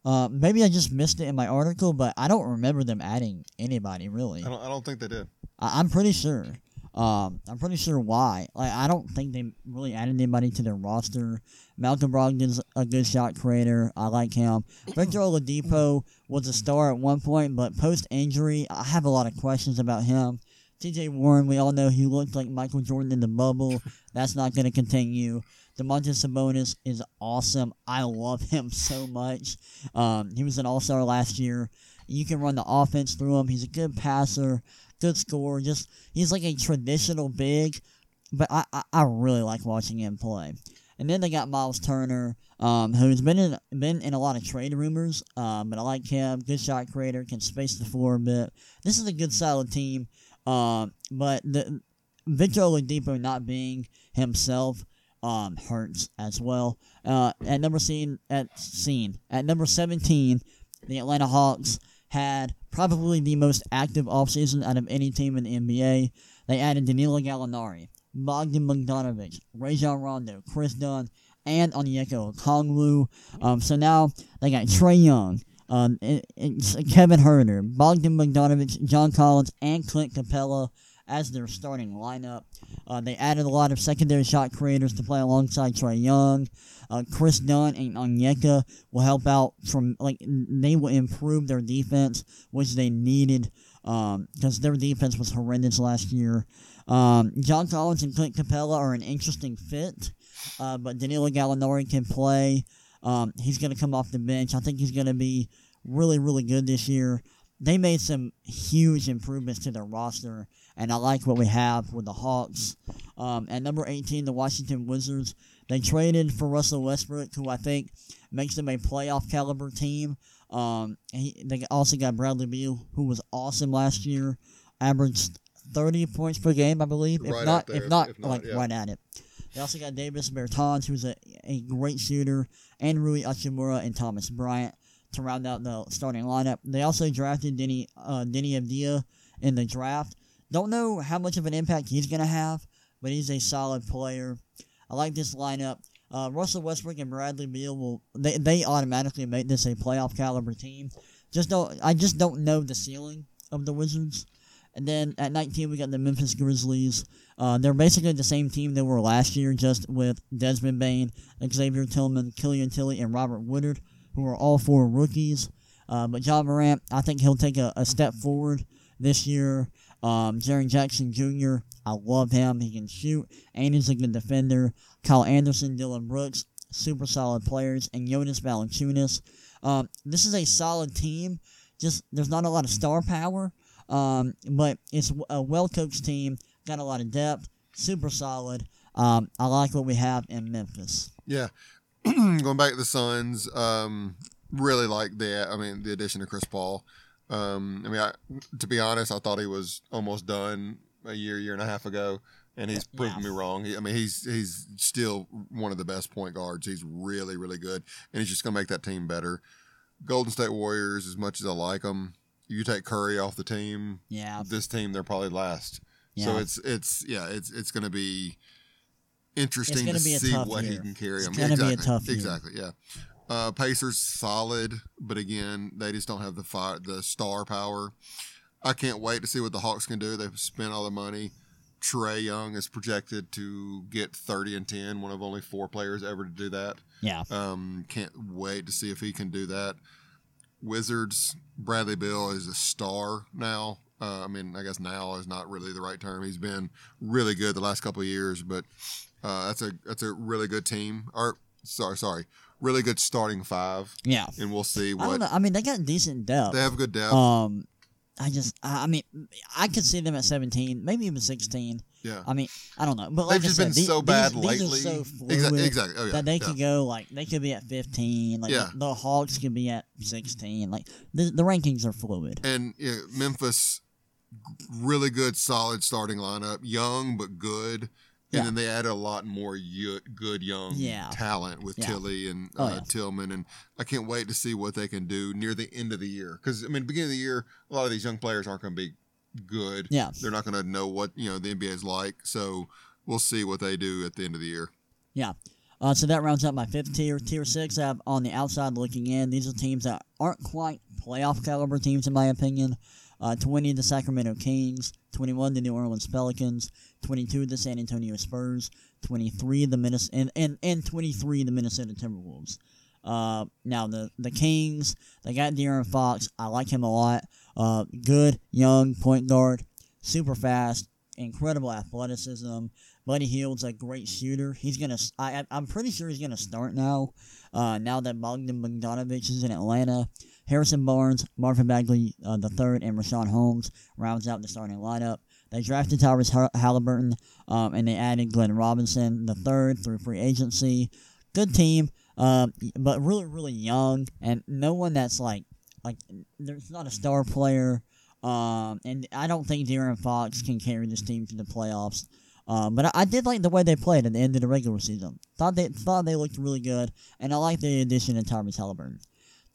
Uh, maybe I just missed it in my article, but I don't remember them adding anybody really. I don't. I don't think they did. I, I'm pretty sure. Um, I'm pretty sure why. Like, I don't think they really added anybody to their roster. Malcolm Brogdon's a good shot creator. I like him. Victor Oladipo was a star at one point, but post injury, I have a lot of questions about him. TJ Warren, we all know he looked like Michael Jordan in the bubble. That's not going to continue. Domantas Sabonis is awesome. I love him so much. Um, he was an All Star last year. You can run the offense through him. He's a good passer, good scorer. Just he's like a traditional big, but I I, I really like watching him play. And then they got Miles Turner, um, who's been in been in a lot of trade rumors. Um, but I like him. Good shot creator, can space the floor a bit. This is a good solid team. Um, but the Victor Oladipo not being himself um, hurts as well. Uh, at number scene at scene at number seventeen, the Atlanta Hawks had probably the most active offseason out of any team in the NBA. They added Danilo Gallinari, Bogdan Bogdanovic, Rajon Rondo, Kris Dunn, and Onyeka Okongwu. Um, so now they got Trae Young, um, it, Kevin Huerter, Bogdan Bogdanovic, John Collins, and Clint Capela as their starting lineup. Uh, they added a lot of secondary shot creators to play alongside Trae Young. Uh, Kris Dunn and Onyeka will help out from like they will improve their defense, which they needed because um, their defense was horrendous last year. Um, John Collins and Clint Capela are an interesting fit, uh, but Danilo Gallinari can play. Um, he's going to come off the bench. I think he's going to be really, really good this year. They made some huge improvements to their roster, and I like what we have with the Hawks. Um, at number 18, the Washington Wizards. They traded for Russell Westbrook, who I think makes them a playoff caliber team. Um, he, they also got Bradley Beal, who was awesome last year, averaged 30 points per game, I believe. If Right not, if not, if not, like yeah. right at it. They also got Davis Bertans, who's a, a great shooter, and Rui Hachimura and Thomas Bryant to round out the starting lineup. They also drafted Deni uh, Deni Avdija in the draft. Don't know how much of an impact he's going to have, but he's a solid player. I like this lineup. Uh, Russell Westbrook and Bradley Beal will they, they automatically make this a playoff caliber team. Just don't I just don't know the ceiling of the Wizards. And then at 19 we got the Memphis Grizzlies. Uh, they're basically the same team they were last year, just with Desmond Bane, Xavier Tillman, Killian Tillie, and Robert Woodard, who are all four rookies. Uh, but Ja Morant, I think he'll take a, a step forward this year. Um, Jaren Jackson Jr., I love him. He can shoot, and he's a good defender. Kyle Anderson, Dillon Brooks, super solid players, and Jonas Valanciunas. Um, this is a solid team. Just there's not a lot of star power, um, but it's a well coached team. Got a lot of depth. Super solid. Um, I like what we have in Memphis. Yeah. Going back to the Suns, um, really like the I mean the addition of Chris Paul. Um, I mean, I, to be honest, I thought he was almost done a year, year and a half ago, and he's proven me wrong. He, I mean, he's he's still one of the best point guards. He's really, really good, and he's just going to make that team better. Golden State Warriors, as much as I like them, you take Curry off the team, Yeah, this team they're probably last. yeah. So it's it's yeah, it's it's going to be interesting to see what he can carry. It's I mean, gonna be a exactly, tough year. Exactly, yeah. Uh, Pacers solid, but again, they just don't have the fire, the star power. I can't wait to see what the Hawks can do. They've spent all the money. Trae Young is projected to get 30 and 10, one of only four players ever to do that. yeah. Um, can't wait to see if he can do that. Wizards, Bradley Beal is a star now. Uh, I mean, I guess now is not really the right term. He's been really good the last couple of years, but uh, that's a that's a really good team. Or sorry, sorry, really good starting five, Yeah. and we'll see I don't know. I mean, they got decent depth. they have. Good depth. Um, I just, I I mean, I could see them at 17, maybe even 16. yeah, I mean, I don't know, but like they've just I been said, so these, bad these, lately. These are so fluid exactly, exactly. Oh yeah, that they yeah. could go like they could be at 15. Like Yeah. the, the Hawks could be at 16. Like the, the rankings are fluid. and yeah, Memphis, really good, solid starting lineup. Young but good, and Yeah. then they added a lot more y- good young Yeah. talent with Yeah. Tillie and Oh, uh. Tillman, and I can't wait to see what they can do near the end of the year. Because I mean, beginning of the year, a lot of these young players aren't going to be good. Yeah. They're not going to know what you know the NBA is like. So we'll see what they do at the end of the year. Yeah. Uh, so that rounds out my fifth tier. Tier six, I have on the outside looking in. These are teams that aren't quite playoff caliber teams, in my opinion. Uh, 20, the Sacramento Kings. 21, the New Orleans Pelicans. 22, the San Antonio Spurs. 23, the Minnes- and, and, and 23, the Minnesota Timberwolves. Uh, now, the, the Kings, they got De'Aaron Fox. I like him a lot. Uh, good, young point guard. Super fast. Incredible athleticism. Buddy Hield's a great shooter. He's gonna. I- I'm pretty sure he's gonna start now. Uh, now that Bogdan Bogdanovic is in Atlanta, Harrison Barnes, Marvin Bagley uh, the third, and Richaun Holmes rounds out the starting lineup. They drafted Tyrese Halliburton, um, and they added Glenn Robinson the third through free agency. Good team, uh, but really, really young, and no one that's like like there's not a star player. Um, and I don't think De'Aaron Fox can carry this team to the playoffs. Um, but I, I, did like the way they played at the end of the regular season. Thought they thought they looked really good, and I like the addition of Tyrese Halliburton.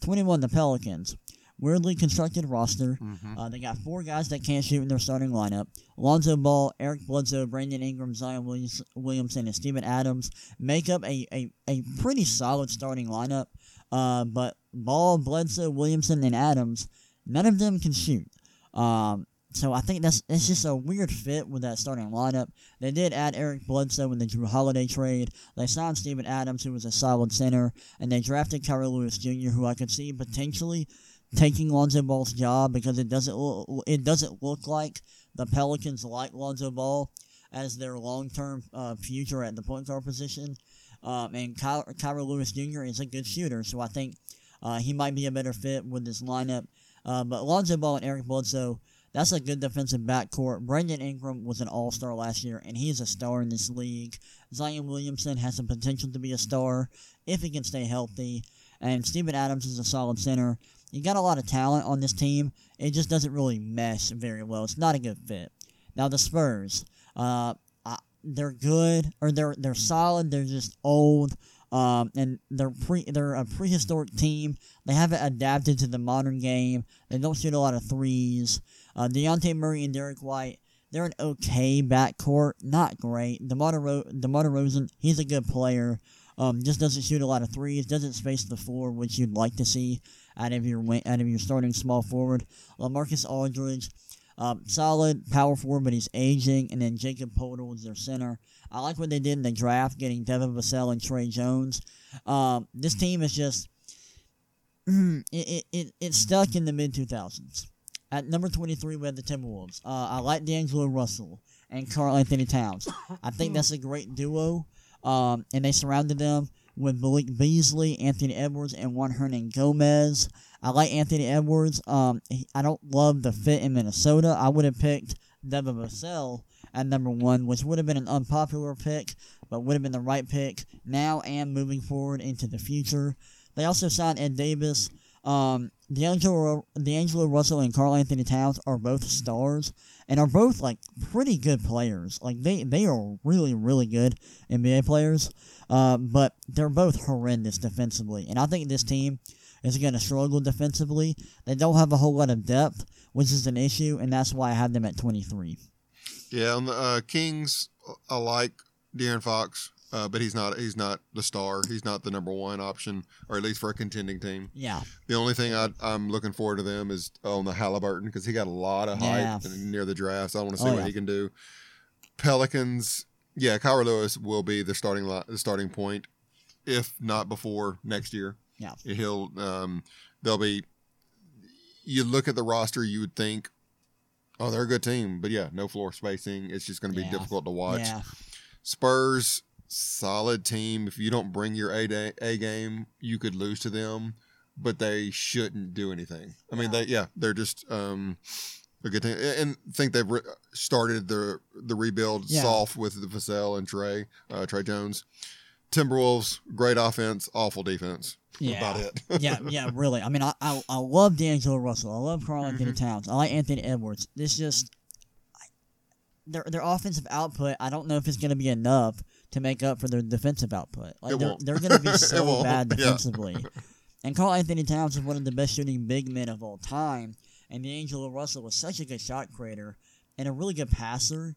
Twenty one, the Pelicans. Weirdly constructed roster. Mm-hmm. Uh, they got four guys that can't shoot in their starting lineup: Lonzo Ball, Eric Bledsoe, Brandon Ingram, Zion Williams, Williamson, and Steven Adams make up a, a, a pretty solid starting lineup. Uh, but Ball, Bledsoe, Williamson, and Adams, none of them can shoot. Um, so I think that's it's just a weird fit with that starting lineup. They did add Eric Bledsoe in the Jrue Holiday trade. They signed Steven Adams, who was a solid center, and they drafted Kira Lewis Jr., who I could see potentially taking Lonzo Ball's job because it doesn't look, it doesn't look like the Pelicans like Lonzo Ball as their long term uh, future at the point guard position. Um, and Kira Lewis Jr. is a good shooter, so I think uh, he might be a better fit with this lineup. Uh, but Lonzo Ball and Eric Bledsoe that's a good defensive backcourt. Brandon Ingram was an all star last year, and he's a star in this league. Zion Williamson has the potential to be a star if he can stay healthy. And Steven Adams is a solid center. You got a lot of talent on this team. It just doesn't really mesh very well. It's not a good fit. Now the Spurs, uh, they're good or they're they're solid. They're just old. Um, and they're pre they're a prehistoric team. They haven't adapted to the modern game. They don't shoot a lot of threes. Uh, Dejounte Murray and Derrick White, they're an okay backcourt, not great. DeMar, Ro- DeMar DeRozan, he's a good player. Um, just doesn't shoot a lot of threes, doesn't space the floor, which you'd like to see out of your out of your starting small forward. LaMarcus Aldridge, um, solid power forward, but he's aging. And then Jakob Poeltl is their center. I like what they did in the draft, getting Devin Vassell and Tre Jones. Um, this team is just it, it, it, it's stuck in the mid 2000s. At number 23, we have the Timberwolves. Uh, I like D'Angelo Russell and Karl-Anthony Towns. I think that's a great duo. Um, and they surrounded them with Malik Beasley, Anthony Edwards, and Juan Hernan Gomez. I like Anthony Edwards. Um, I don't love the fit in Minnesota. I would have picked Devin Vassell at number one, which would have been an unpopular pick, but would have been the right pick now and moving forward into the future. They also signed Ed Davis. Um, D'Angelo, D'Angelo Russell and Karl-Anthony Towns are both stars and are both like pretty good players. Like they, they are really, really good NBA players. Uh, but they're both horrendous defensively. And I think this team is going to struggle defensively. They don't have a whole lot of depth, which is an issue, and that's why I have them at 23. Yeah, on the uh, Kings, I like De'Aaron Fox. Uh, but he's not he's not the star. He's not the number one option, or at least for a contending team. Yeah. The only thing I, am looking forward to them is on the Halliburton because he got a lot of hype yeah. near the draft. So I want to see oh, what yeah. he can do. Pelicans, yeah, Kira Lewis will be the starting the starting point, if not before next year. Yeah. He'll um, they'll be. You look at the roster, you would think, oh, they're a good team, but yeah, no floor spacing. It's just going to be yeah. difficult to watch. Yeah. Spurs solid team. If you don't bring your A, day, a game, you could lose to them, but they shouldn't do anything. I mean, they yeah, they're just um, a good team, and think they've re- started the the rebuild yeah. soft with the Vassell and Trey uh, Tre Jones. Timberwolves, great offense, awful defense. Yeah. About it. yeah, yeah, really. I mean, I, I, I love D'Angelo Russell. I love Karl-Anthony mm-hmm. Towns. I like Anthony Edwards. This just their their offensive output. I don't know if it's going to be enough to make up for their defensive output. Like they're, they're going to be so bad defensively. Yeah. and Karl-Anthony Towns is one of the best shooting big men of all time. And D'Angelo Russell was such a good shot creator and a really good passer.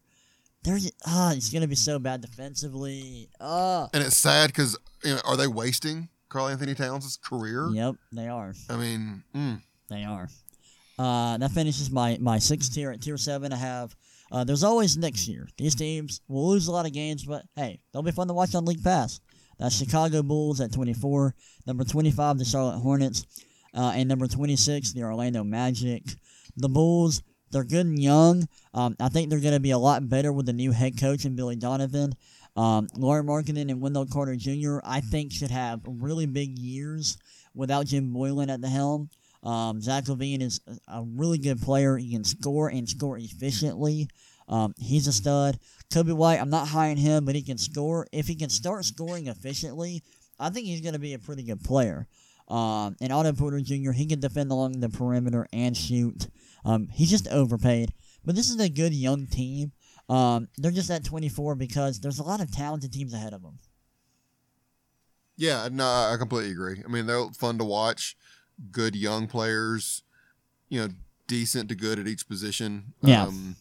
There's ah, it's going to be so bad defensively. Ah. And it's sad because you know, are they wasting Karl-Anthony Towns' career? Yep, they are. I mean, mm. they are. Uh, that finishes my my sixth tier at tier seven. I have uh, there's always next year. These teams will lose a lot of games, but hey, they'll be fun to watch on League Pass. That's Chicago Bulls at 24, number 25, the Charlotte Hornets, uh, and number 26, the Orlando Magic. The Bulls, they're good and young. Um, I think they're going to be a lot better with the new head coach and Billy Donovan. Um, Lauri Markkanen and Wendell Carter Jr., I think, should have really big years without Jim Boylen at the helm. Um, Zach LaVine is a really good player. He can score and score efficiently. Um, he's a stud. Coby White, I'm not high on him, but he can score. If he can start scoring efficiently, I think he's going to be a pretty good player. Um, and Otto Porter Jr., he can defend along the perimeter and shoot. Um, he's just overpaid. But this is a good young team. Um, they're just at 24 because there's a lot of talented teams ahead of them. Yeah, no, I completely agree. I mean, they're fun to watch. Good young players, you know, decent to good at each position. Yeah. Um,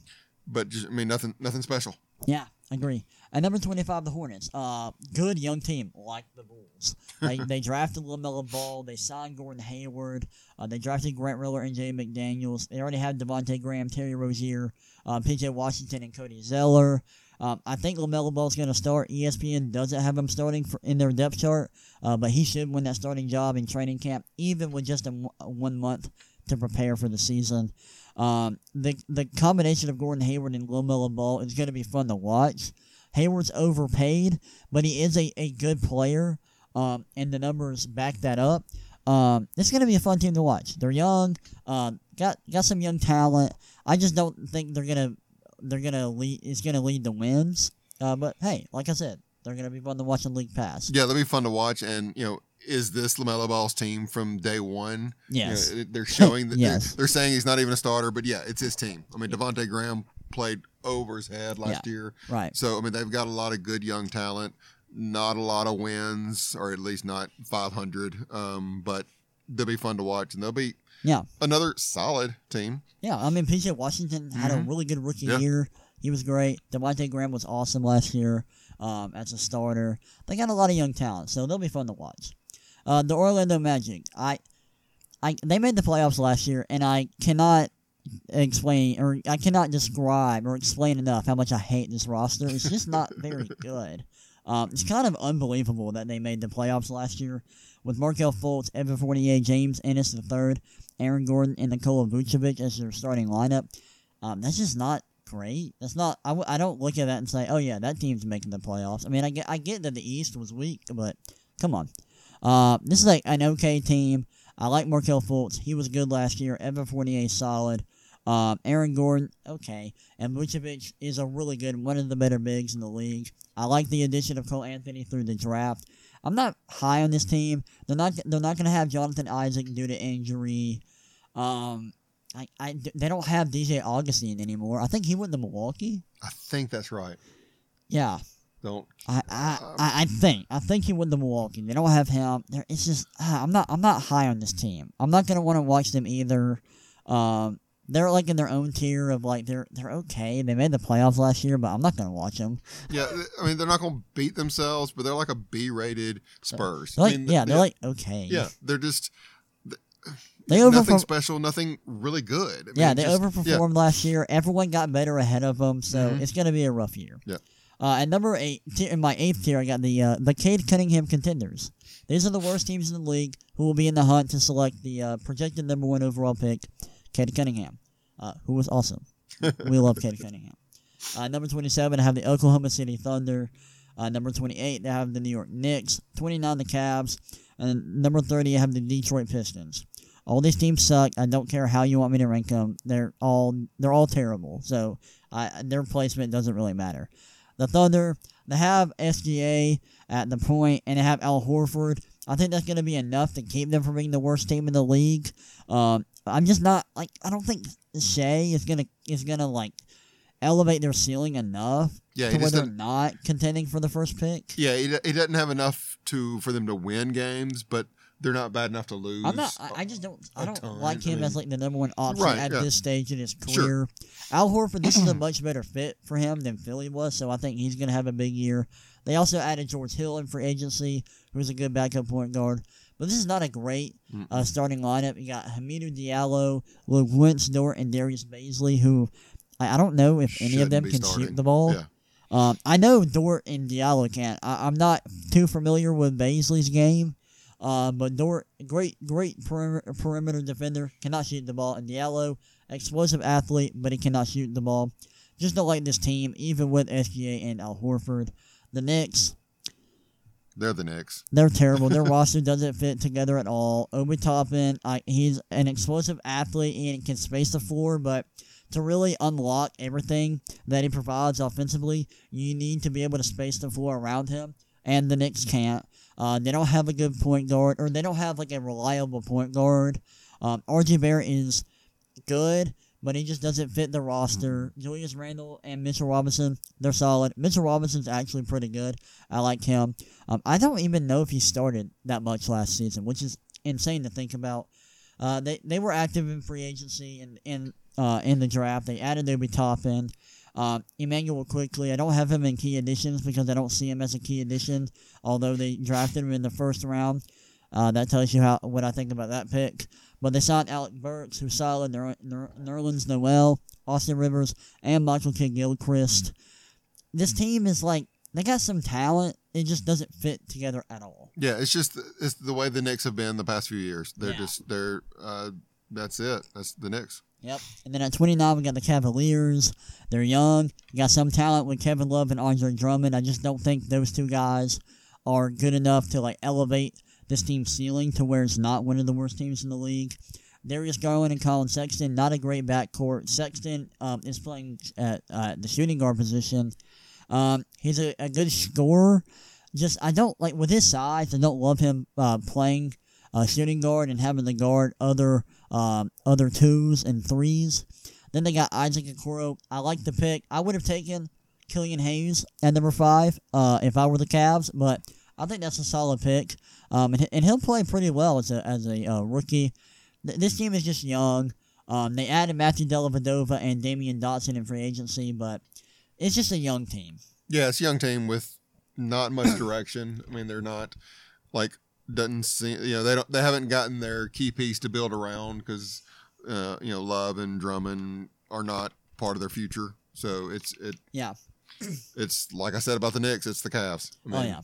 but just, I mean, nothing, nothing special. Yeah, I agree. At number 25, the Hornets. Uh, good young team, like the Bulls. They, they drafted LaMelo Ball. They signed Gordon Hayward. Uh, they drafted Grant Riller and Jay McDaniels. They already had Devonte Graham, Terry Rozier, uh, PJ Washington, and Cody Zeller. Um, I think LaMelo Ball's going to start. ESPN doesn't have him starting for, in their depth chart, uh, but he should win that starting job in training camp, even with just a, one month to prepare for the season. Um, the the combination of Gordon Hayward and LaMelo Ball is going to be fun to watch. Hayward's overpaid, but he is a, a good player, um, and the numbers back that up. Um, it's going to be a fun team to watch. They're young, uh, got got some young talent. I just don't think they're gonna they're gonna lead. It's gonna lead to wins. Uh, but hey, like I said, they're gonna be fun to watch in League Pass. Yeah, they'll be fun to watch. And you know, is this Lamelo Ball's team from day one? You know, Yes. they're showing that Yes. they're, they're saying he's not even a starter, but yeah, it's his team. I mean, Devonte Graham played over his head last year, Right. so I mean, they've got a lot of good young talent. Not a lot of wins, or at least not 500. Um, but they'll be fun to watch, and they'll be Yeah. another solid team. Yeah, I mean, PJ Washington had a Mhm. really good rookie Yeah. year. He was great. Devonte Graham was awesome last year um, as a starter. They got a lot of young talent, so they'll be fun to watch. Uh, the Orlando Magic. I, I, they made the playoffs last year, and I cannot explain or I cannot describe or explain enough how much I hate this roster. It's just not very good. Um, it's kind of unbelievable that they made the playoffs last year with Markelle Fultz, Evan Fournier, James Ennis III, Aaron Gordon, and Nikola Vucevic as their starting lineup. Um, that's just not great. That's not. I, w- I don't look at that and say, oh yeah, that team's making the playoffs. I mean, I get I get that the East was weak, but come on. Uh, this is like an okay team. I like Markelle Fultz. He was good last year. Evan Fournier solid. Um, Aaron Gordon, okay, and Vucevic is a really good, one of the better bigs in the league. I like the addition of Cole Anthony through the draft. I'm not high on this team. They're not. They're not going to have Jonathan Isaac due to injury. Um, I, I, they don't have DJ Augustin anymore. I think he went to Milwaukee. I think that's right. Yeah, Don't I, I, I, I think I think he went to Milwaukee. They don't have him. There, it's just ah, I'm not I'm not high on this team. I'm not gonna want to watch them either. Um, they're like in their own tier of like they're they're okay. They made the playoffs last year, but I'm not gonna watch them. Yeah, I mean they're not going to beat themselves, but they're like a B-rated Spurs. They're like I mean, yeah, they- they're like okay. yeah, they're just they nothing special, nothing really good. I mean, Yeah, they just- overperformed last year. Everyone got better ahead of them, so Mhm. it's gonna be a rough year. Yeah. Uh, at number eight, in my eighth tier, I got the uh, the Cade Cunningham contenders. These are the worst teams in the league who will be in the hunt to select the uh, projected number one overall pick, Cade Cunningham, uh, who was awesome. we love Cade Cunningham. Uh, number 27, I have the Oklahoma City Thunder. Uh, number 28, I have the New York Knicks. 29, the Cavs. And number 30, I have the Detroit Pistons. All these teams suck. I don't care how you want me to rank them. They're all they're all terrible. So I, their placement doesn't really matter. The Thunder, they have SGA at the point, and they have Al Horford. I think that's going to be enough to keep them from being the worst team in the league. Um, I'm just not like I don't think mm. Shai is gonna is gonna like elevate their ceiling enough Yeah, to where they're doesn't- contending for the first pick. Yeah, he, he doesn't have enough to for them to win games, but they're not bad enough to lose. I'm not. I, I just don't. I don't ton. like I him as like the number one option Right, at yeah. this stage in his Sure. career. Al Horford, this is a much better fit for him than Philly was, so I think he's going to have a big year. They also added George Hill in free agency, who's a good backup point guard. But this is not a great uh, starting lineup. You got Hamidou Diallo, Luke Winsdor, and Darius Bazley, who I, I don't know if any of Shouldn't them can starting. shoot the ball. Yeah. Um, I know Dort and Diallo can. I, I'm not too familiar with Bazley's game, uh, but Dort, great, great perimeter, perimeter defender, cannot shoot the ball. And Diallo, explosive athlete, but he cannot shoot the ball. Just don't like this team, even with SGA and Al Horford. The Knicks, They're the Knicks. they're terrible. Their roster doesn't fit together at all. Obi Toppin, I, he's an explosive athlete and can space the floor, but to really unlock everything that he provides offensively, you need to be able to space the floor around him, and the Knicks can't. Uh, they don't have a good point guard, or they don't have like a reliable point guard. Um, RJ Barrett is good, but he just doesn't fit the roster. Julius Randle and Mitchell Robinson, they're solid. Mitchell Robinson's actually pretty good. I like him. Um, I don't even know if he started that much last season, which is insane to think about. Uh, they they were active in free agency and in uh, in the draft. They added Obi Toppin. Um, Immanuel Quickley. I don't have him in key additions because I don't see him as a key addition. Although they drafted him in the first round, uh, that tells you how what I think about that pick. But they signed Alec Burks, who's solid. Ner- Ner- Nerlens Noel, Austin Rivers, and Michael Kidd Gilchrist. This team is like they got some talent. It just doesn't fit together at all. Yeah, it's just it's the way the Knicks have been the past few years. They're Yeah. just they're uh, that's it. That's the Knicks. Yep. And then at 29, we got the Cavaliers. They're young. You got some talent with Kevin Love and Andre Drummond. I just don't think those two guys are good enough to like elevate this team's ceiling to where it's not one of the worst teams in the league. Darius Garland and Collin Sexton, not a great backcourt. Sexton um, is playing at uh, the shooting guard position. Um, he's a, a good scorer. Just I don't like with his size. I don't love him uh, playing uh, shooting guard and having to guard other um, other twos and threes. Then they got Isaac Okoro. I like the pick. I would have taken Killian Hayes at number five uh, if I were the Cavs, but I think that's a solid pick. Um, and, and he'll play pretty well as a as a uh, rookie. Th- this team is just young. Um, they added Matthew Dellavedova and Damyean Dotson in free agency, but it's just a young team. Yeah, it's a young team with not much direction. I mean, they're not like doesn't seem you know they don't they haven't gotten their key piece to build around because uh, you know Love and Drummond are not part of their future. So it's it Yeah. It's like I said about the Knicks. It's the Cavs. I oh yeah.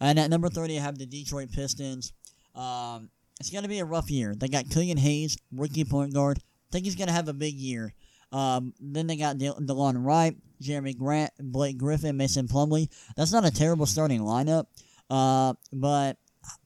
And at number thirty, I have the Detroit Pistons. Um, it's gonna be a rough year. They got Killian Hayes, rookie point guard. I think he's gonna have a big year. Um, then they got De- DeLon Wright, Jerami Grant, Blake Griffin, Mason Plumlee. That's not a terrible starting lineup. Uh, but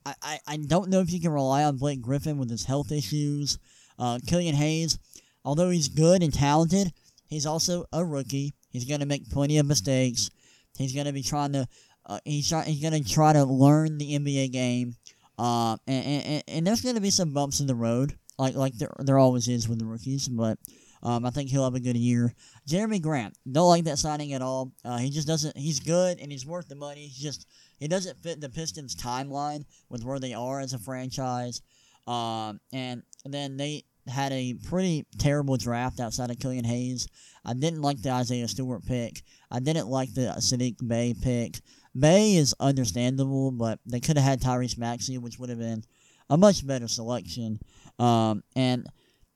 I, I, I don't know if you can rely on Blake Griffin with his health issues. Uh, Killian Hayes, although he's good and talented, he's also a rookie. He's gonna make plenty of mistakes. He's gonna be trying to uh, he's try, he's gonna try to learn the NBA game, uh, and, and, and there's gonna be some bumps in the road, like like there there always is with the rookies. But um, I think he'll have a good year. Jerami Grant, don't like that signing at all. Uh, he just doesn't. He's good and he's worth the money. He's just he doesn't fit the Pistons timeline with where they are as a franchise. Um, and then they had a pretty terrible draft outside of Killian Hayes. I didn't like the Isaiah Stewart pick. I didn't like the Saddiq Bey pick. Bay is understandable, but they could have had Tyrese Maxey, which would have been a much better selection. Um, and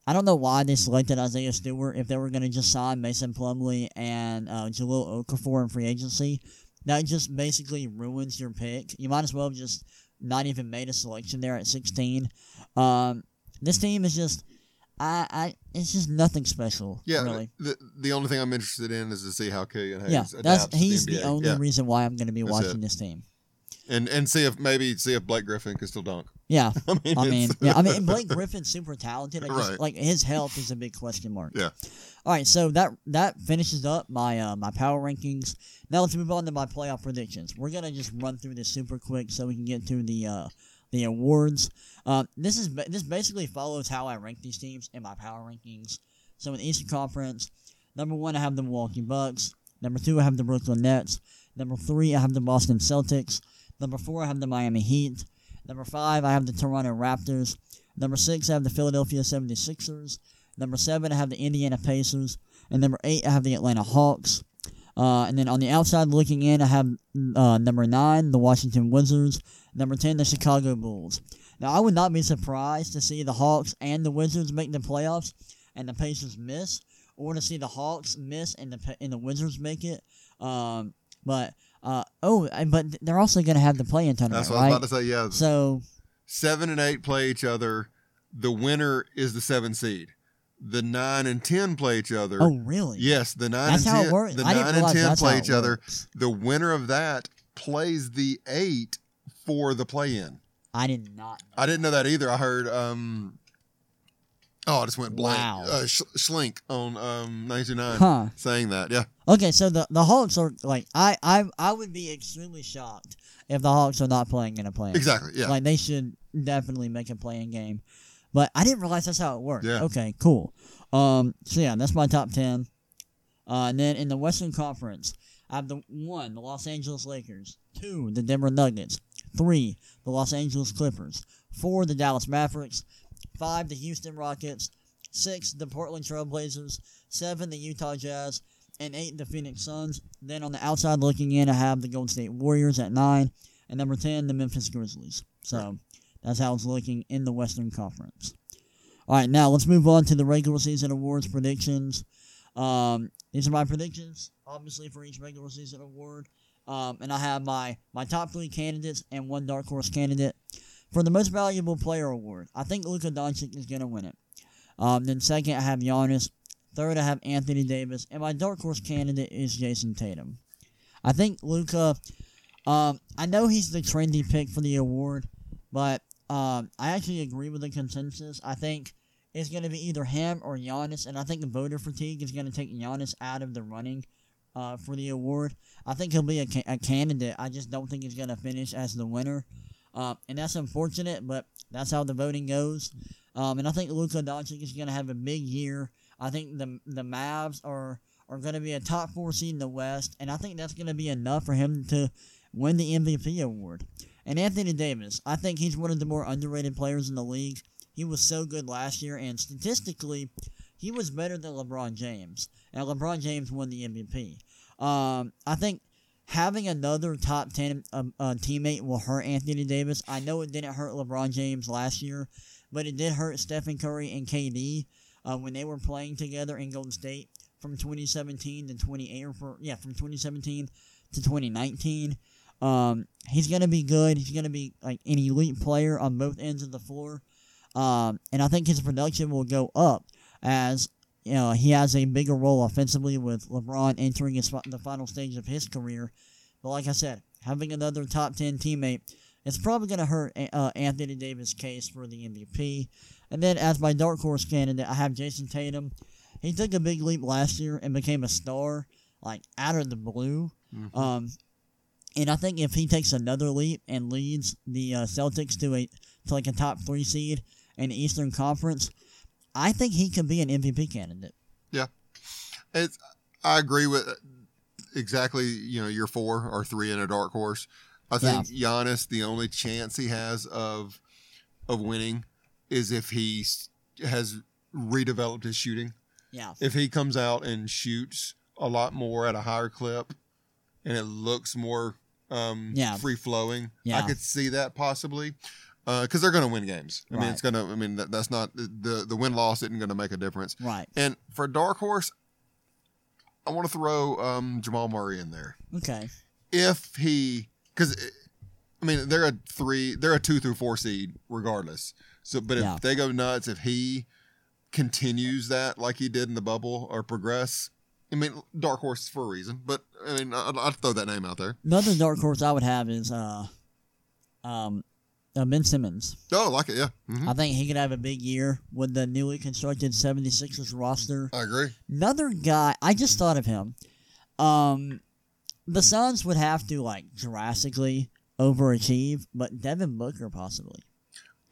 I don't know why they selected Isaiah Stewart if they were going to just sign Mason Plumlee and uh, Jahlil Okafor in free agency. That just basically ruins your pick. You might as well have just not even made a selection there at 16. Um, this team is just, I, I, it's just nothing special. yeah. really. The the only thing I'm interested in is to see how Killian Hayes Yeah, that's he's the the, only yeah. reason why I'm going to be That's watching it. this team. and and see if maybe see if Blake Griffin can still dunk. Yeah, I mean, I mean, yeah, I mean, Blake Griffin's super talented. I just, Right. Like his health is a big question mark. Yeah. All right, so that that finishes up my uh, my power rankings. Now let's move on to my playoff predictions. We're gonna just run through this super quick so we can get to the uh, the awards. Uh, this is this basically follows how I rank these teams in my power rankings. So in the Eastern Conference, number one I have the Milwaukee Bucks. Number two I have the Brooklyn Nets. Number three I have the Boston Celtics. Number four I have the Miami Heat. Number five I have the Toronto Raptors. Number six I have the Philadelphia 76ers. Number seven I have the Indiana Pacers. And number eight I have the Atlanta Hawks. Uh, and then on the outside looking in, I have uh, number nine, the Washington Wizards. Number 10, the Chicago Bulls. Now, I would not be surprised to see the Hawks and the Wizards make the playoffs and the Pacers miss, or to see the Hawks miss and the and the Wizards make it. Um, but uh, oh, and- but they're also going to have the play-in tournament, That's what I right? was about to say. Yeah, So seven and eight play each other. The winner is the seven seed. The nine and ten play each other. oh, really? Yes, the nine that's and how ten. it works. The I didn't nine and ten play each it other. The winner of that plays the eight for the play-in. I did not. I didn't know that either. I heard um, Oh, I just went blank. Wow. Uh, Sh- Schlink on um, 99 Huh. saying that. Yeah. Okay, so the the Hawks are like I I I would be extremely shocked if the Hawks are not playing in a play. In game. Exactly. Yeah. Like they should definitely make a playing game. But I didn't realize that's how it worked. Yeah. Okay, cool. Um so yeah, that's my top ten. Uh, and then in the Western Conference, I have the one, the Los Angeles Lakers, two, the Denver Nuggets, three, the Los Angeles Clippers, four, the Dallas Mavericks, five, the Houston Rockets, six, the Portland Trailblazers, seven, the Utah Jazz, and eight, the Phoenix Suns. Then on the outside looking in, I have the Golden State Warriors at nine, and number ten, the Memphis Grizzlies. So that's how it's looking in the Western Conference. All right, now let's move on to the regular season awards predictions. Um, these are my predictions, obviously for each regular season award. Um, and I have my my top three candidates and one dark horse candidate for the most valuable player award. I think Luka Doncic is going to win it. Um, then second, I have Giannis. Third, I have Anthony Davis, and my dark horse candidate is Jayson Tatum. I think Luka. Um, I know he's the trendy pick for the award, but um, I actually agree with the consensus. I think it's going to be either him or Giannis, and I think the voter fatigue is going to take Giannis out of the running uh, for the award. I think he'll be a, a candidate. I just don't think he's going to finish as the winner, uh, and that's unfortunate. But that's how the voting goes. Um, and I think Luka Doncic is going to have a big year. I think the the Mavs are are going to be a top four seed in the West, and I think that's going to be enough for him to win the MVP award. And Anthony Davis, I think he's one of the more underrated players in the league. He was so good last year, and statistically, he was better than LeBron James. And LeBron James won the MVP. Um, I think having another top 10 um, uh, teammate will hurt Anthony Davis. I know it didn't hurt LeBron James last year, but it did hurt Stephen Curry and KD uh, when they were playing together in Golden State from 2017 to 28 or for, yeah from 2017 to 2019. Um, he's gonna be good. He's gonna be like an elite player on both ends of the floor. Um, and I think his production will go up as you know he has a bigger role offensively with LeBron entering his, the final stage of his career. But like I said, having another top ten teammate, it's probably going to hurt uh, Anthony Davis' case for the MVP. And then as my dark horse candidate, I have Jayson Tatum. He took a big leap last year and became a star, like out of the blue. Mhm. Um, and I think if he takes another leap and leads the uh, Celtics to a to like a top three seed in the Eastern Conference, I think he can be an MVP candidate. Yeah, it's. I agree with exactly. You know, your four or three in a dark horse. I think Giannis, the only chance he has of of winning is if he has redeveloped his shooting. Yeah, If he comes out and shoots a lot more at a higher clip, and it looks more um, Yeah. free flowing, Yeah. I could see that possibly. Because they're going to win games. I mean, it's going to. I mean, that, that's not the the win loss isn't going to make a difference. right. And for dark horse, I want to throw um, Jamal Murray in there. Okay. If he, because I mean, they're a three, they're a two through four seed regardless. So, but if Yeah. they go nuts, if he continues that like he did in the bubble or progress, I mean, dark horse for a reason. But I mean, I'd, I'd throw that name out there. Another dark horse I would have is uh, um, uh, Ben Simmons. Oh, I like it. Yeah, hmm I think he could have a big year with the newly constructed 76ers roster. I agree. Another guy, I just thought of him. Um, the Suns would have to like drastically overachieve, but Devin Booker possibly.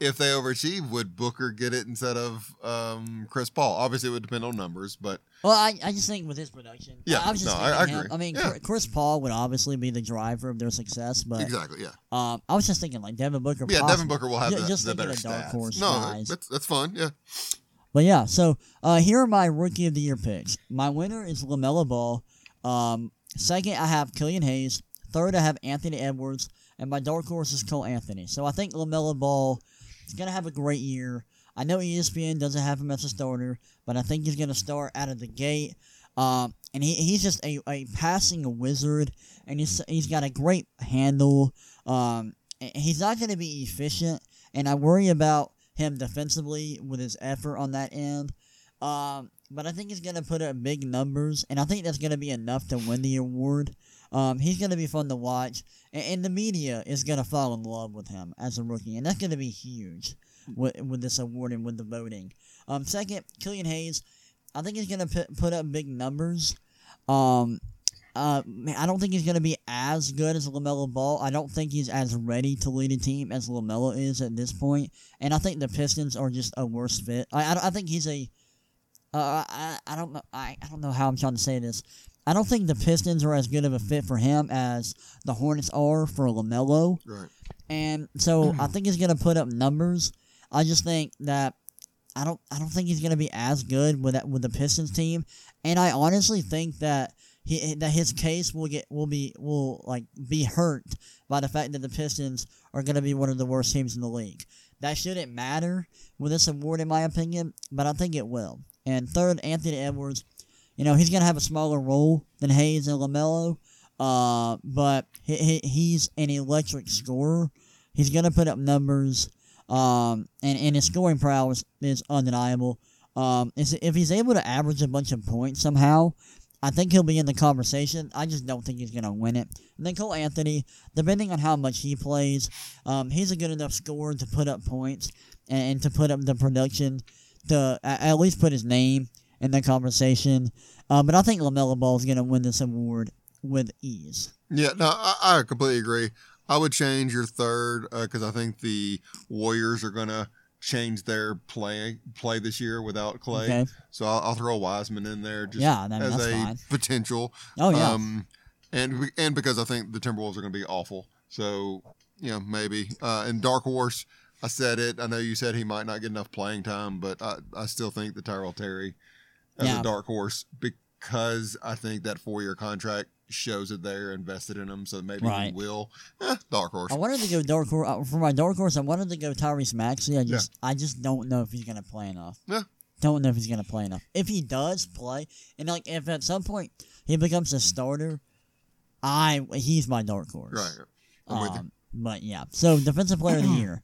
If they overachieve, would Booker get it instead of um, Chris Paul? Obviously, it would depend on numbers, but Well, I, I just think with his production, Yeah, I, I was just no, I- thinking I him. agree. I mean, Yeah. Chris- Paul would obviously be the driver of their success, but exactly, yeah. um, I was just thinking like Devin Booker. Yeah, possibly. Devin Booker will have Ju- the, just the better of dark stats. horse no, guys. that's that's fun. Yeah, But yeah, so uh, here are my rookie of the year picks. My winner is LaMelo Ball. Um, second, I have Killian Hayes. Third, I have Anthony Edwards, and my dark horse is Cole Anthony. So I think LaMelo Ball is gonna have a great year. I know ESPN doesn't have him as a starter, but I think he's gonna start out of the gate. Um, and he, he's just a, a passing wizard, and he's he's got a great handle. Um, he's not gonna be efficient, and I worry about him defensively with his effort on that end. Um, but I think he's going to put up big numbers, and I think that's going to be enough to win the award. Um, he's going to be fun to watch, and, and the media is going to fall in love with him as a rookie, and that's going to be huge. with, with this award and with the voting. Um, second, Killian Hayes, I think he's going to put, put up big numbers. Um, uh, I don't think he's going to be as good as LaMelo Ball. I don't think he's as ready to lead a team as LaMelo is at this point. And I think the Pistons are just a worse fit. I, I, I think he's a. Uh, I, I don't know. I, I don't know how I'm trying to say this. I don't think the Pistons are as good of a fit for him as the Hornets are for LaMelo. Right. And so I think he's going to put up numbers. I just think that I don't I don't think he's going to be as good with that with the Pistons team. And I honestly think that he that his case will get will be will like be hurt by the fact that the Pistons are going to be one of the worst teams in the league. That shouldn't matter with this award, in my opinion, but I think it will. And third, Anthony Edwards. You know he's going to have a smaller role than Hayes and Lamelo, uh, but he, he, he's an electric scorer. He's going to put up numbers, um, and, and his scoring prowess is undeniable. Um, if he's able to average a bunch of points somehow, I think he'll be in the conversation. I just don't think he's going to win it. And then Cole Anthony, depending on how much he plays, um, he's a good enough scorer to put up points and, and to put up the production to at, at least put his name in the conversation. Uh, but I think LaMelo Ball is going to win this award with ease. Yeah, no, I, I completely agree. I would change your third because uh, I think the Warriors are going to change their play play this year without Klay. Okay. So I'll, I'll, throw Wiseman in there just yeah, as a fine. potential. Oh yeah. Um, and and because I think the Timberwolves are going to be awful. So you know maybe uh, and Dark Horse. I said it. I know you said he might not get enough playing time, but I, I still think the Tyrell Terry as yeah. a dark horse because I think that four year contract shows that they're invested in him, so maybe right. he will. Eh, dark horse. I wanted to go dark horse uh, for my dark horse. I wanted to go Tyrese Maxey. I just yeah. I just don't know if he's gonna play enough. Yeah. Don't know if he's gonna play enough. If he does play, and like if at some point he becomes a starter, I he's my dark horse. Right. Um, but yeah, so defensive player of the year.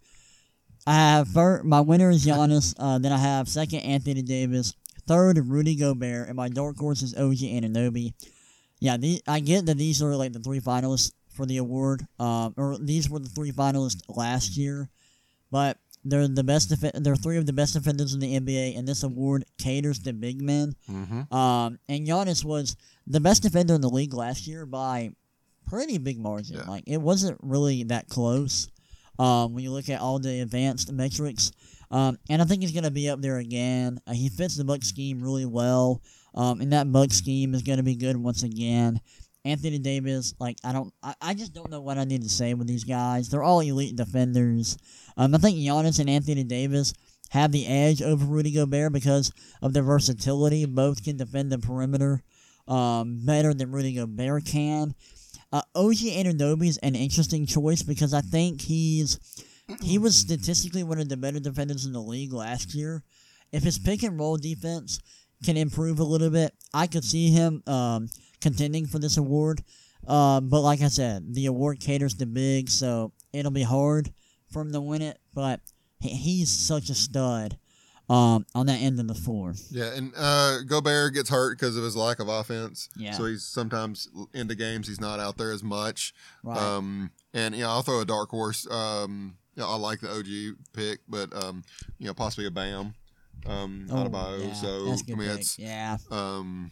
I have first, my winner is Giannis. Uh, then I have second Anthony Davis, third Rudy Gobert, and my dark horse is OG Anunoby yeah, the, I get that these are like the three finalists for the award, um, or these were the three finalists last year, but they're the best. Def- they're three of the best defenders in the NBA, and this award caters to big men. Mm-hmm. Um, and Giannis was the best defender in the league last year by pretty big margin. Yeah. Like it wasn't really that close. Um, when you look at all the advanced metrics, um, and I think he's going to be up there again. Uh, he fits the Buck scheme really well. Um, and that Buck scheme is going to be good once again. Anthony Davis, like I don't, I, I just don't know what I need to say with these guys. They're all elite defenders. Um, I think Giannis and Anthony Davis have the edge over Rudy Gobert because of their versatility. Both can defend the perimeter um, better than Rudy Gobert can. Uh, OG Anunoby is an interesting choice because I think he's he was statistically one of the better defenders in the league last year. If his pick and roll defense can improve a little bit, I could see him um, contending for this award. Uh, but like I said, the award caters to big, so it'll be hard for him to win it. But he, he's such a stud um, on that end of the floor. Yeah, and uh, Gobert gets hurt because of his lack of offense. Yeah. So he's sometimes into games he's not out there as much. Right. Um, and yeah, I'll throw a dark horse. Um, yeah, I like the OG pick, but um, you know, possibly a Bam um, oh, Adebayo. Yeah, so I mean, pick. that's yeah. Um,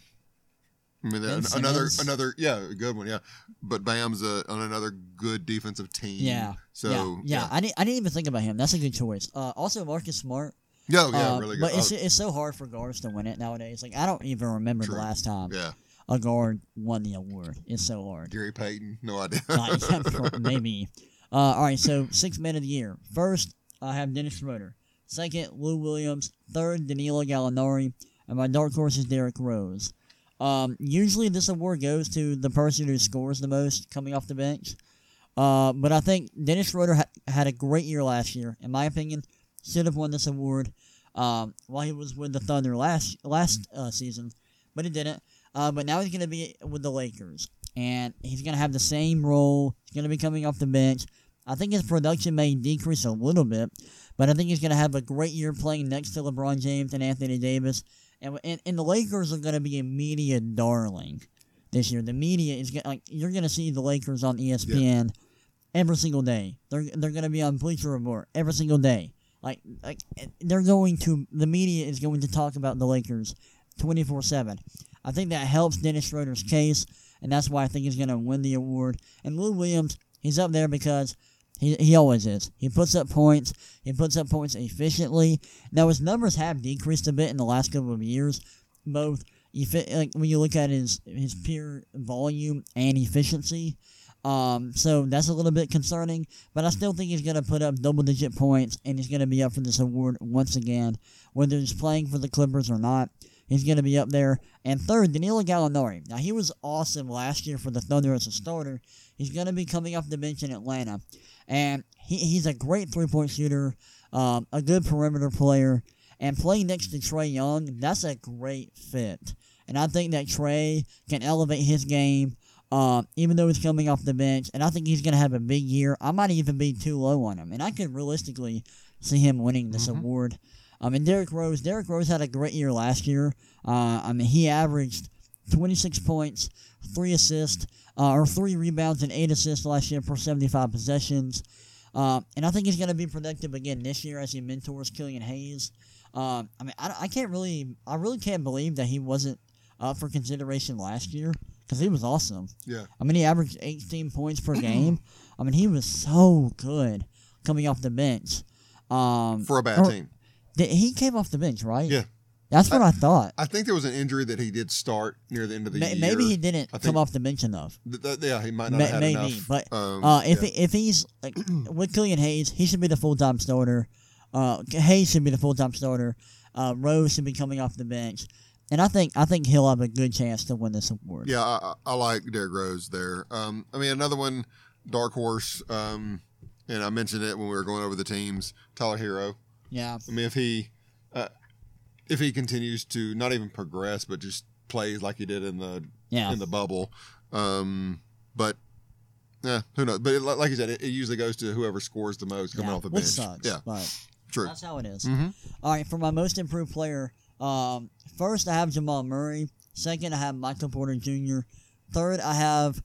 I mean, another another yeah, a good one, yeah. But Bam's a, on another good defensive team. Yeah. So yeah, yeah. yeah. I didn't I didn't even think about him. That's a good choice. Uh, also Marcus Smart. Yeah, yeah, uh, really good. But it's, oh. it's so hard for guards to win it nowadays. Like I don't even remember True. the last time. Yeah. A guard won the award. It's so hard. Gary Payton, no idea. maybe. Uh, all right, so six men of the year. First, I have Dennis Schroeder. Second, Lou Williams. Third, Danilo Gallinari. And my dark horse is Derrick Rose. Um, usually this award goes to the person who scores the most coming off the bench. Uh, but I think Dennis Schroeder ha- had a great year last year. In my opinion, should have won this award um, while he was with the Thunder last last uh, season, but he didn't. Uh, but now he's going to be with the Lakers, and he's going to have the same role. He's going to be coming off the bench. I think his production may decrease a little bit, but I think he's going to have a great year playing next to LeBron James and Anthony Davis. And, and, and the Lakers are going to be a media darling this year. The media is gonna, like you're going to see the Lakers on ESPN yeah. every single day. They're they're going to be on Bleacher Report every single day. Like, like they're going to the media is going to talk about the Lakers twenty four seven. I think that helps Dennis Schroeder's case, and that's why I think he's going to win the award. And Lou Williams, he's up there because he, he always is. He puts up points. He puts up points efficiently. Now his numbers have decreased a bit in the last couple of years, both like when you look at his his pure volume and efficiency. Um, so that's a little bit concerning, but I still think he's going to put up double digit points and he's going to be up for this award once again, whether he's playing for the Clippers or not. He's going to be up there. And third, Danilo Gallinari. Now, he was awesome last year for the Thunder as a starter. He's going to be coming off the bench in Atlanta. And he, he's a great three point shooter, um, a good perimeter player, and playing next to Trae Young, that's a great fit. And I think that Trae can elevate his game, uh, even though he's coming off the bench. And I think he's going to have a big year. I might even be too low on him. And I could realistically see him winning this mm-hmm. award. I mean, Derrick Rose. Derrick Rose had a great year last year. Uh, I mean, he averaged 26 points, three assists, uh, or three rebounds and eight assists last year for 75 possessions. Uh, and I think he's going to be productive again this year as he mentors Killian Hayes. Uh, I mean, I, I can't really, I really can't believe that he wasn't up for consideration last year because he was awesome. Yeah. I mean, he averaged 18 points per game. I mean, he was so good coming off the bench. Um, for a bad or, team. He came off the bench, right? Yeah. That's what I, I, thought. I think there was an injury that he did start near the end of the Ma- year. Maybe he didn't come off the bench enough. Th- th- yeah, he might not Ma- have maybe, enough. But um, uh, if yeah. he, if he's like with Killian Hayes, he should be the full time starter. Uh, Hayes should be the full time starter. Uh, Rose should be coming off the bench, and I think I think he'll have a good chance to win this award. Yeah, I, I like Derrick Rose there. Um, I mean another one, dark horse. Um, and I mentioned it when we were going over the teams. Tyler Herro. Yeah. I mean if he uh, if he continues to not even progress, but just plays like he did in the yeah. in the bubble. Um, but yeah, who knows? But it, like you said, it, it, usually goes to whoever scores the most coming yeah, off the bench. Sucks, yeah, but true. That's how it is. Mm-hmm. All right, for my most improved player, um, first I have Jamal Murray. Second, I have Michael Porter Jr. Third, I have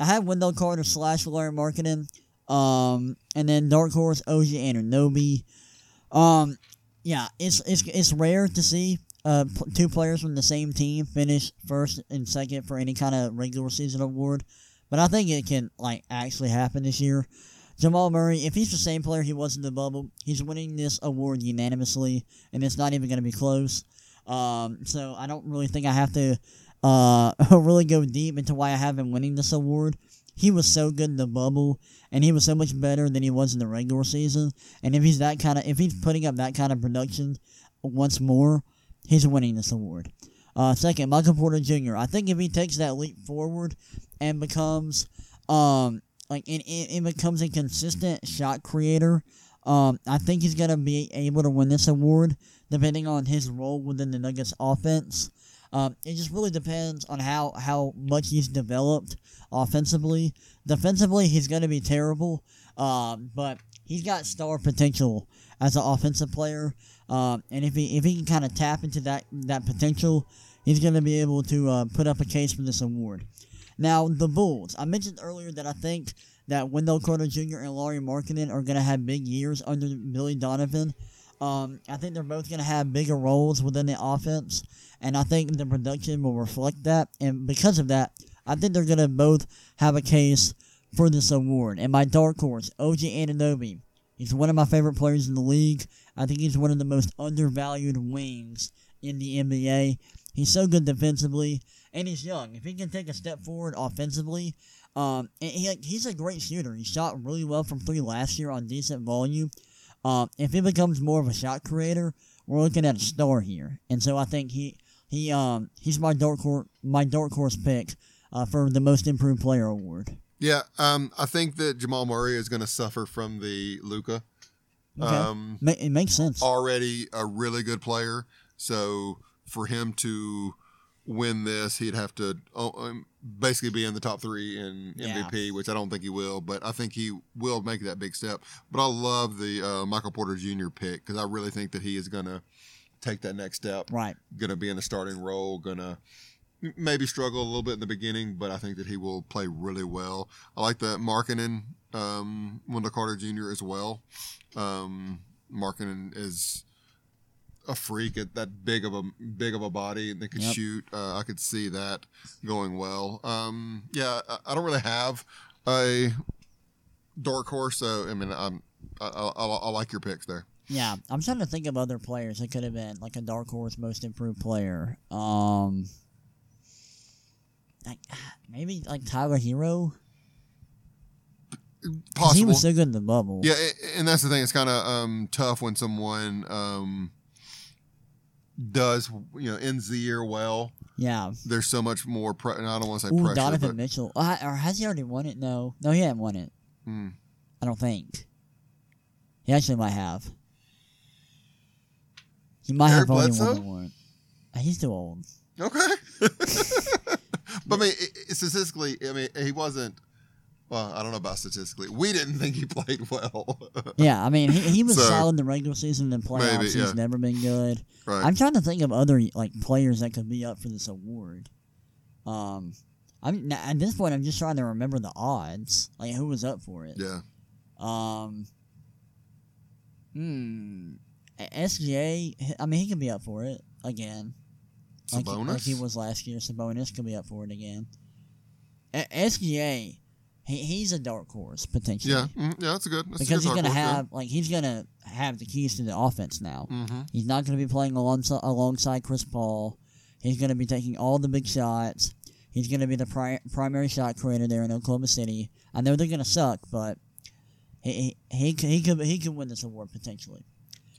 I have Wendell Carter slash Lauri Markkanen. Um, and then Dark Horse OG Anunoby. Um, yeah, it's it's it's rare to see uh, two players from the same team finish first and second for any kind of regular season award, but I think it can like actually happen this year. Jamal Murray, if he's the same player he was in the bubble, he's winning this award unanimously, and it's not even going to be close. Um, so I don't really think I have to uh, really go deep into why I have him winning this award. He was so good in the bubble, and he was so much better than he was in the regular season. And if he's that kind of, if he's putting up that kind of production once more, he's winning this award. Uh, second, Michael Porter Jr. I think if he takes that leap forward and becomes, um, like, and, and becomes a consistent shot creator, um, I think he's gonna be able to win this award, depending on his role within the Nuggets offense. Um, it just really depends on how, how much he's developed offensively. Defensively, he's going to be terrible, um, but he's got star potential as an offensive player. Um, and if he if he can kind of tap into that that potential, he's going to be able to uh, put up a case for this award. Now the Bulls. I mentioned earlier that I think that Wendell Carter Jr. and Lauri Markkanen are going to have big years under Billy Donovan. Um, I think they're both going to have bigger roles within the offense, and I think the production will reflect that. And because of that, I think they're going to both have a case for this award. And my dark horse, OG Anunoby. He's one of my favorite players in the league. I think he's one of the most undervalued wings in the NBA. He's so good defensively, and he's young. If he can take a step forward offensively, um, he, he's a great shooter. He shot really well from three last year on decent volume. Um, if he becomes more of a shot creator, we're looking at a star here. And so I think he he um he's my dark horse my dark horse pick uh, for the most improved player award. Yeah, um, I think that Jamal Murray is going to suffer from the Luka. Okay. Um, it makes sense. Already a really good player, so for him to win this, he'd have to oh, um, basically be in the top three in MVP, yeah. which I don't think he will, but I think he will make that big step. But I love the uh, Michael Porter Jr. pick because I really think that he is going to take that next step. Right. Going to be in a starting role. Going to maybe struggle a little bit in the beginning, but I think that he will play really well. I like the Markkanen, um, Wendell Carter Jr. as well. Um, is a freak at that big of a big of a body and they could Yep. shoot. Uh, I could see that going well. Um, yeah, I, I don't really have a dark horse, so I mean, I'm I, I, I, like your picks there. Yeah, I'm trying to think of other players that could have been like a dark horse most improved player. Um, like maybe like Tyler Herro. Possible. He was so good in the bubble. Yeah, and that's the thing. It's kind of um, tough when someone um, does, you know, ends the year well. Yeah. There's so much more. Pre- and I don't want to say Ooh, pressure, Donovan but Mitchell. Uh, or has he already won it? No, no, he hasn't won it. Hmm. I don't think. He actually might have. He might Eric have already won Bledsoe? award. Uh, He's too old. okay. but I mean, statistically, I mean, he wasn't. Well, I don't know about statistically. We didn't think he played well. Yeah, I mean, he, he was So- solid in the regular season. and playoffs, Maybe, he's never been good. right. I'm trying to think of other like players that could be up for this award. Um, I'm at this point. I'm just trying to remember the odds, like who was up for it. yeah. Um. Hmm. SGA. I mean, he could be up for it again. Like he, like he was last year. Sabonis could be up for it again. A- SGA. He, he's a dark horse potentially. yeah. mm, yeah. That's a good. That's Because a he's gonna horse, have like he's gonna have the keys to the offense now. Yeah. Mhm. He's not going to be playing alongside, alongside Chris Paul. He's going to be taking all the big shots. He's going to be the pri- primary shot creator there in Oklahoma City. I know they're going to suck, but he he he could, he could he could win this award potentially.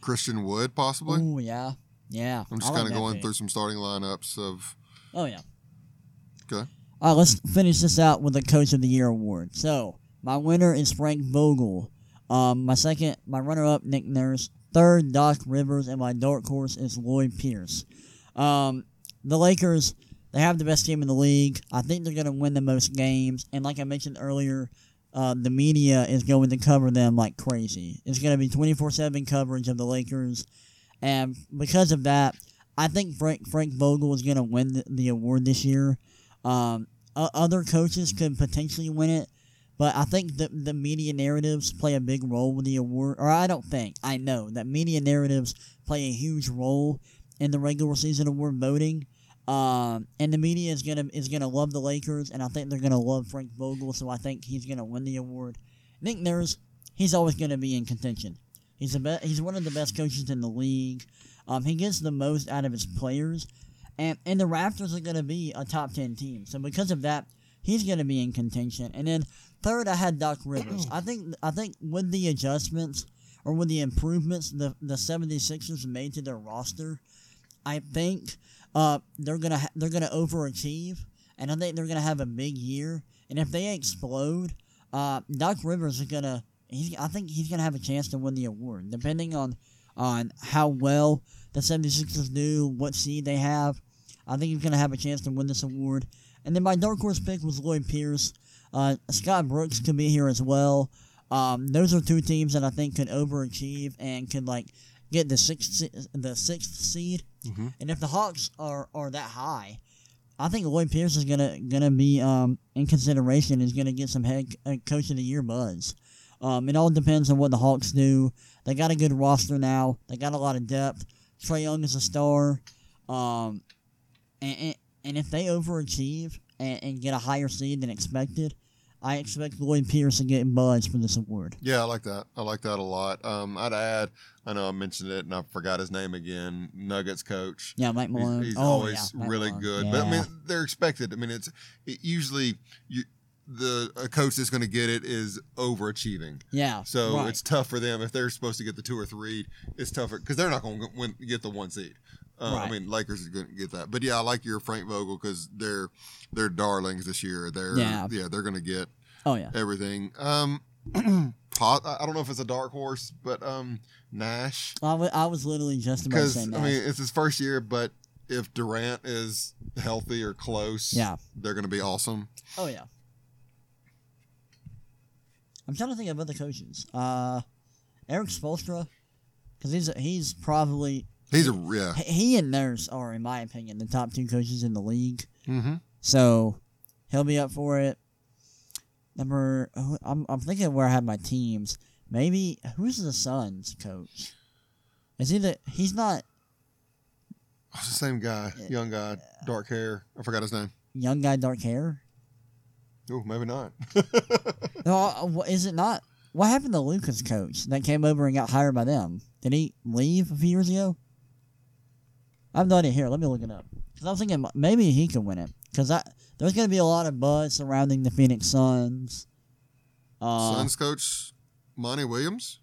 Christian Wood, possibly. Oh yeah, yeah. I'm just like kind of that going pick. through some starting lineups of. Oh yeah. Okay. All right, let's finish this out with the Coach of the Year award. So my winner is Frank Vogel. Um, my second, my runner-up, Nick Nurse. Third, Doc Rivers, and my dark horse is Lloyd Pierce. Um, the Lakers, they have the best team in the league. I think they're going to win the most games, and like I mentioned earlier, uh, the media is going to cover them like crazy. It's going to be twenty-four-seven coverage of the Lakers, and because of that, I think Frank Frank Vogel is going to win the, the award this year. Um, o- other coaches could potentially win it, but I think the the media narratives play a big role with the award. Or I don't think I know that media narratives play a huge role in the regular season award voting. Um, and the media is gonna is gonna love the Lakers, and I think they're gonna love Frank Vogel. So I think he's gonna win the award. Nick Nurse, he's always gonna be in contention. He's the be- he's one of the best coaches in the league. Um, he gets the most out of his players, and and the Raptors are going to be a top ten team. So because of that, he's going to be in contention. And then third, I had Doc Rivers. I think I think with the adjustments or with the improvements the the 76ers made to their roster, I think uh, they're gonna ha- they're gonna overachieve, and I think they're gonna have a big year. And if they explode, uh, Doc Rivers is gonna. He's, I think he's gonna have a chance to win the award, depending on on how well the 76ers do, what seed they have. I think he's gonna have a chance to win this award. And then my dark horse pick was Lloyd Pierce. Uh, Scott Brooks could be here as well. Um, those are two teams that I think could overachieve and could like get the sixth the sixth seed. Mhm. And if the Hawks are, are that high, I think Lloyd Pierce is gonna gonna be um, in consideration. Is gonna get some head uh, coach of the year buzz. Um, it all depends on what the Hawks do. They got a good roster now. They got a lot of depth. Trae Young is a star. Um, and, and, and if they overachieve and, and get a higher seed than expected, I expect Lloyd Pierce to get buzz for this award. Yeah, I like that. I like that a lot. Um, I'd add. I know I mentioned it and I forgot his name again. Nuggets coach. Yeah, Mike He's, Malone. he's oh, always yeah, really Malone. good. But I mean, they're expected. I mean, it's it usually you. The a coach that's going to get it is overachieving. yeah. So right. it's tough for them if they're supposed to get the two or three. It's tougher because they're not going to get the one seed. Uh, I mean, Lakers is going to get that. But yeah, I like your Frank Vogel because they're they're darlings this year. They're Yeah. yeah, they're going to get oh yeah. everything. Um, I don't know if it's a dark horse, but um, Nash I was literally just about to say I mean it's his first year, but if Durant is healthy or close, Yeah. they're going to be awesome. oh yeah. I'm trying to think of other coaches. Uh, Erik Spoelstra, because he's he's probably He's a yeah. he- he and Nurse are, in my opinion, the top two coaches in the league. Mm-hmm. So he'll be up for it. Number, who- I'm I'm thinking where I have my teams. Maybe who's the Suns coach? Is he the? He's not Oh, it's the same guy, young guy, dark hair. I forgot his name. young guy, dark hair. Oh, maybe not. No, uh, is it not? What happened to Luka's coach that came over and got hired by them? Did he leave a few years ago? I have no idea. Here, let me look it up. Because I'm thinking maybe he could win it. Because there's going to be a lot of buzz surrounding the Phoenix Suns. Uh, Suns coach Monty Williams.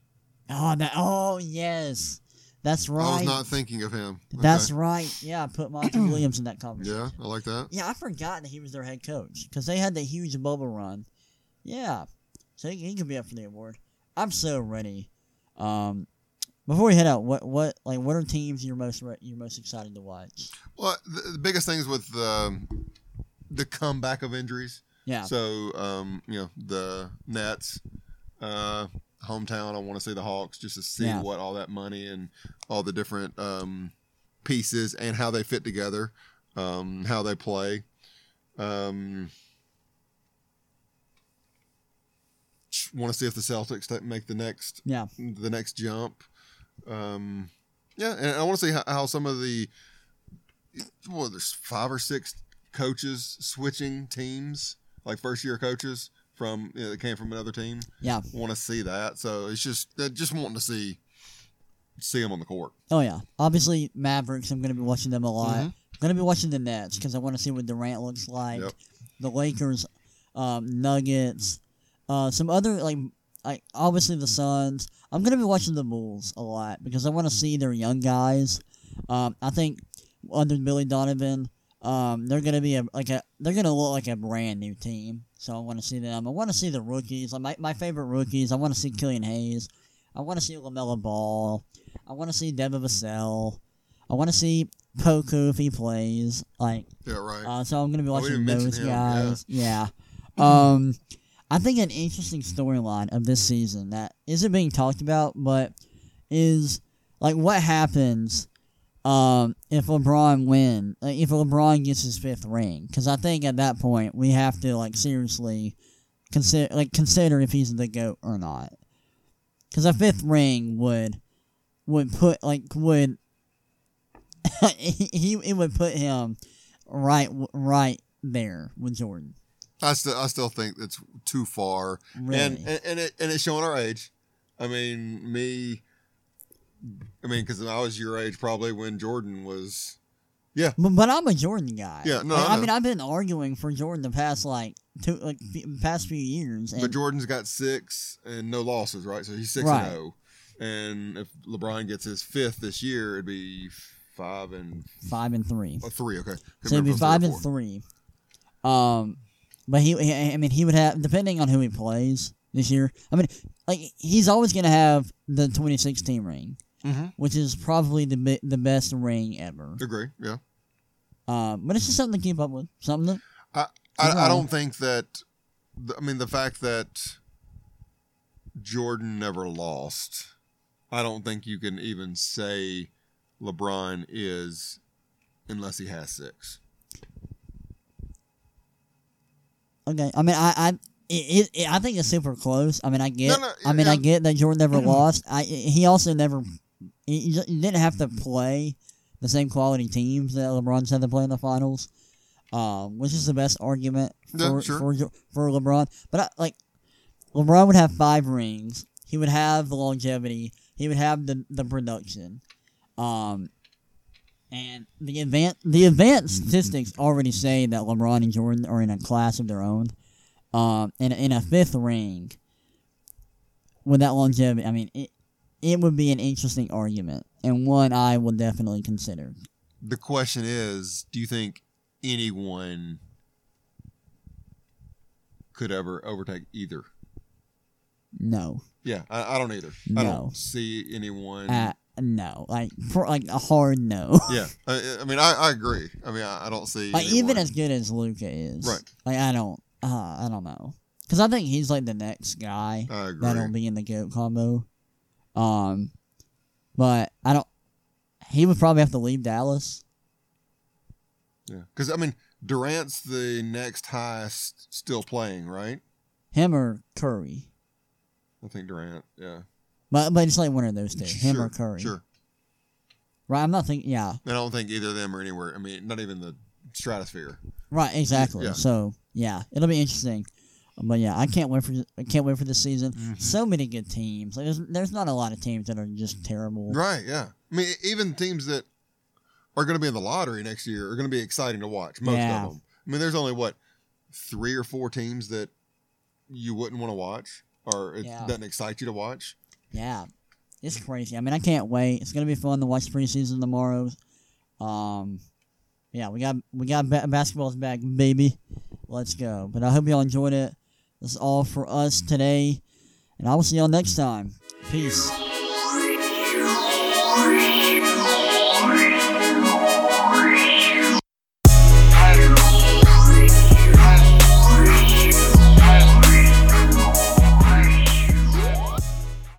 Oh, that. Oh, yes, that's right. I was not thinking of him. Okay. That's right. Yeah, I put Monty Williams in that conversation. yeah, I like that. Yeah, I forgot that he was their head coach because they had the huge bubble run. Yeah, so he, he could be up for the award. I'm so ready. Um, before we head out, what what like what are teams you're most re- you're most excited to watch? Well, the, the biggest things with um, the comeback of injuries. Yeah, So, um, you know, the Nets, uh, hometown. I want to see the Hawks just to see Yeah. what all that money and all the different um, pieces and how they fit together, um, how they play. Um, want to see if the Celtics make the next yeah, the next jump. Um, yeah, and I want to see how, how some of the well, there's five or six coaches switching teams, like first year coaches from you know, that came from another team. yeah. Want to see that, so it's just just wanting to see see them on the court. Oh yeah. Obviously Mavericks. I'm gonna be watching them a lot. Mhm. I'm gonna be watching the Nets because I want to see what Durant looks like. Yep. The Lakers, um, Nuggets, uh, some other like like obviously the Suns. I'm gonna be watching the Bulls a lot because I want to see their young guys. Um, I think under Billy Donovan, um, they're gonna be a like a they're gonna look like a brand new team. So I want to see them. I want to see the rookies. Like my my favorite rookies. I want to see Killian Hayes. I want to see LaMelo Ball. I want to see Devin Vassell. I want to see Poku if he plays. Like, Yeah, right. uh, so I'm gonna be watching those him, guys. Yeah. Um, I think an interesting storyline of this season that isn't being talked about, but is like what happens um, if LeBron win, if LeBron gets his fifth ring, because I think at that point we have to like seriously consider like consider if he's the goat or not, because a fifth ring would would put like would he it would put him right right there with Jordan. I still I still think it's too far, Really, and and and, it, and it's showing our age. I mean, me. I mean, because I was your age probably when Jordan was. but, but I'm a Jordan guy. Yeah, no, I I, mean I've been arguing for Jordan the past like two like f- past few years, and But Jordan's got six and no losses, right? So he's six Right. and zero. And if LeBron gets his fifth this year, it'd be five and five and three. oh, three. Okay, So it'd be five and three. Um, but he, he, I mean, he would have depending on who he plays this year. I mean, like he's always gonna have the 2016 ring, Mhm. which is probably the the best ring ever. Agree. Yeah. Um, but it's just something to keep up with. Something to, I, I Yeah. don't think that. I mean, the fact that Jordan never lost, I don't think you can even say LeBron is unless he has six. Okay. I mean, I, I. It, it, I think it's super close. I mean, I get. No, no, I mean, I get that Jordan never lost. I he also never. He, he didn't have to play the same quality teams that LeBron's had to play in the finals, um, which is the best argument Yeah, for sure. for, for LeBron. But I, like, LeBron would have five rings. He would have the longevity. He would have the the production, um, and the advanced the advanced statistics already say that LeBron and Jordan are in a class of their own. Um, in in a fifth ring with that longevity, I mean it. It would be an interesting argument, and one I will definitely consider. The question is, do you think anyone could ever overtake either? No, Yeah, I, I don't either. I don't see anyone. uh, no, like for like a hard no. yeah, I, I mean, I, I agree. I mean, I, I don't see like even as good as Luka is, Right. Like I don't, uh, I don't know, because I think he's like the next guy that'll be in the goat combo. Um, but I don't. He would probably have to leave Dallas. Yeah, because I mean, Durant's the next highest still playing, right? Him or Curry. I think Durant. Yeah, But but it's like one of those two, him Sure, or Curry. Sure. Right. I'm not thinking. Yeah. I don't think either of them are anywhere. I mean, not even the stratosphere. Right. Exactly. Yeah. So yeah, it'll be interesting. But yeah, I can't wait for I can't wait for this season. Mm-hmm. So many good teams. Like, there's there's not a lot of teams that are just terrible. Right. Yeah. I mean, even teams that are going to be in the lottery next year are going to be exciting to watch. Most Yeah. of them. I mean, there's only what three or four teams that you wouldn't want to watch, or it Yeah. doesn't excite you to watch. Yeah, it's crazy. I mean, I can't wait. It's gonna be fun to watch preseason tomorrow. Um, yeah, we got we got ba- basketball's back, baby. Let's go. But I hope y'all enjoyed it. That's all for us today, and I will see y'all next time. Peace.